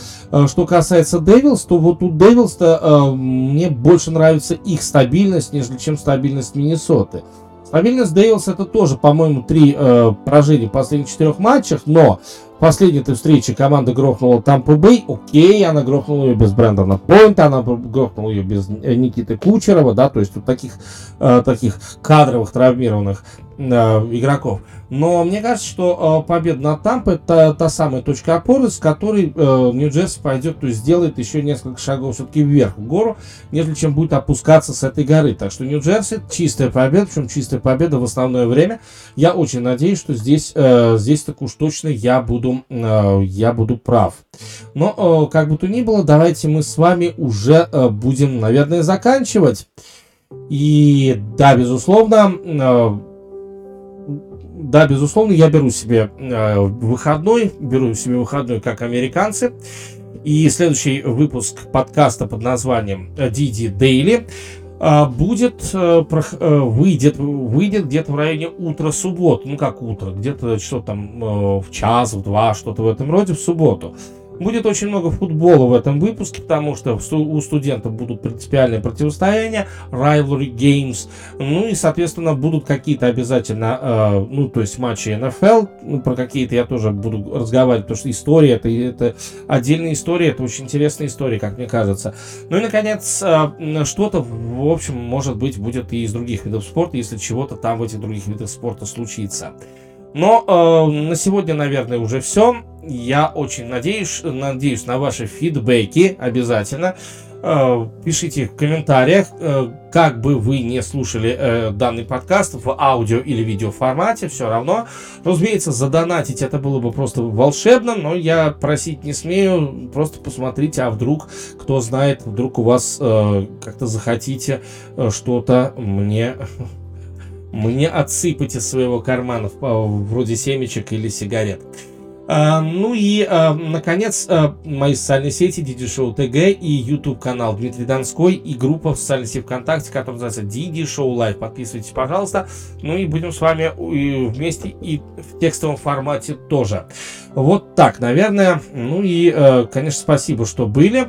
Что касается Дэвилс, то вот у Дэвилс-то мне больше нравится их стабильность, нежели чем стабильность Миннесоты. Стабильность Дэвилс это тоже, по-моему, три э, поражения в последних четырех матчах, но в последней этой встрече команда грохнула Тампу Бэй, окей, она грохнула ее без Брэндона Пойнта, она грохнула ее без э, Никиты Кучерова, да, то есть вот таких, э, таких кадровых травмированных игроков. Но мне кажется, что э, победа над Тампой это та самая точка опоры, с которой э, Нью-Джерси пойдет, то есть сделает еще несколько шагов все-таки вверх в гору, нежели чем будет опускаться с этой горы. Так что Нью-Джерси чистая победа, причем чистая победа в основное время. Я очень надеюсь, что здесь, э, здесь так уж точно я буду, э, я буду прав. Но, э, как бы то ни было, давайте мы с вами уже э, будем, наверное, заканчивать. И да, безусловно, э, да, безусловно, я беру себе э, выходной, беру себе выходной как американцы. И следующий выпуск подкаста под названием Диди Дейли а, будет, э, э, выйдет, выйдет где-то в районе утра субботы. Ну как утро, где-то что там э, в час, в два, что-то в этом роде в субботу. Будет очень много футбола в этом выпуске, потому что у студентов будут принципиальные противостояния, rivalry games, ну и, соответственно, будут какие-то обязательно, э, ну, то есть матчи NFL, ну, про какие-то я тоже буду разговаривать, потому что история, это, это отдельная история, это очень интересная история, как мне кажется. Ну и, наконец, э, что-то, в общем, может быть, будет и из других видов спорта, если чего-то там в этих других видах спорта случится. Но э, на сегодня, наверное, уже все. Я очень надеюсь, надеюсь на ваши фидбэки обязательно. Э, пишите в комментариях, э, как бы вы не слушали э, данный подкаст в аудио или видео формате, все равно. Разумеется, задонатить это было бы просто волшебно, но я просить не смею. Просто посмотрите, а вдруг, кто знает, вдруг у вас как-то захотите что-то мне мне отсыпать из своего кармана, вроде семечек или сигарет. А, ну и, а, наконец, а, мои социальные сети Диди Шоу ТГ и YouTube канал Дмитрий Донской и группа в социальной сети ВКонтакте, которая называется Диди Шоу Лайв. Подписывайтесь, пожалуйста. Ну и будем с вами вместе и в текстовом формате тоже. Вот так, наверное. Ну и, конечно, спасибо, что были.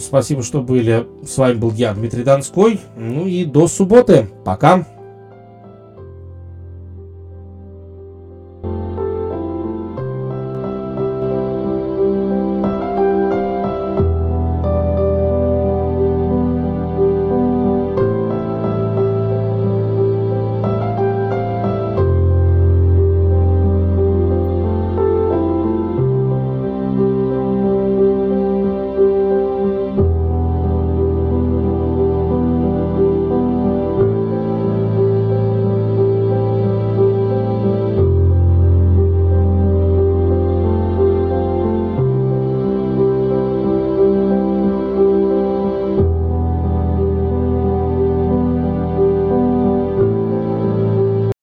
Спасибо, что были. С вами был я, Дмитрий Донской. Ну и до субботы. Пока.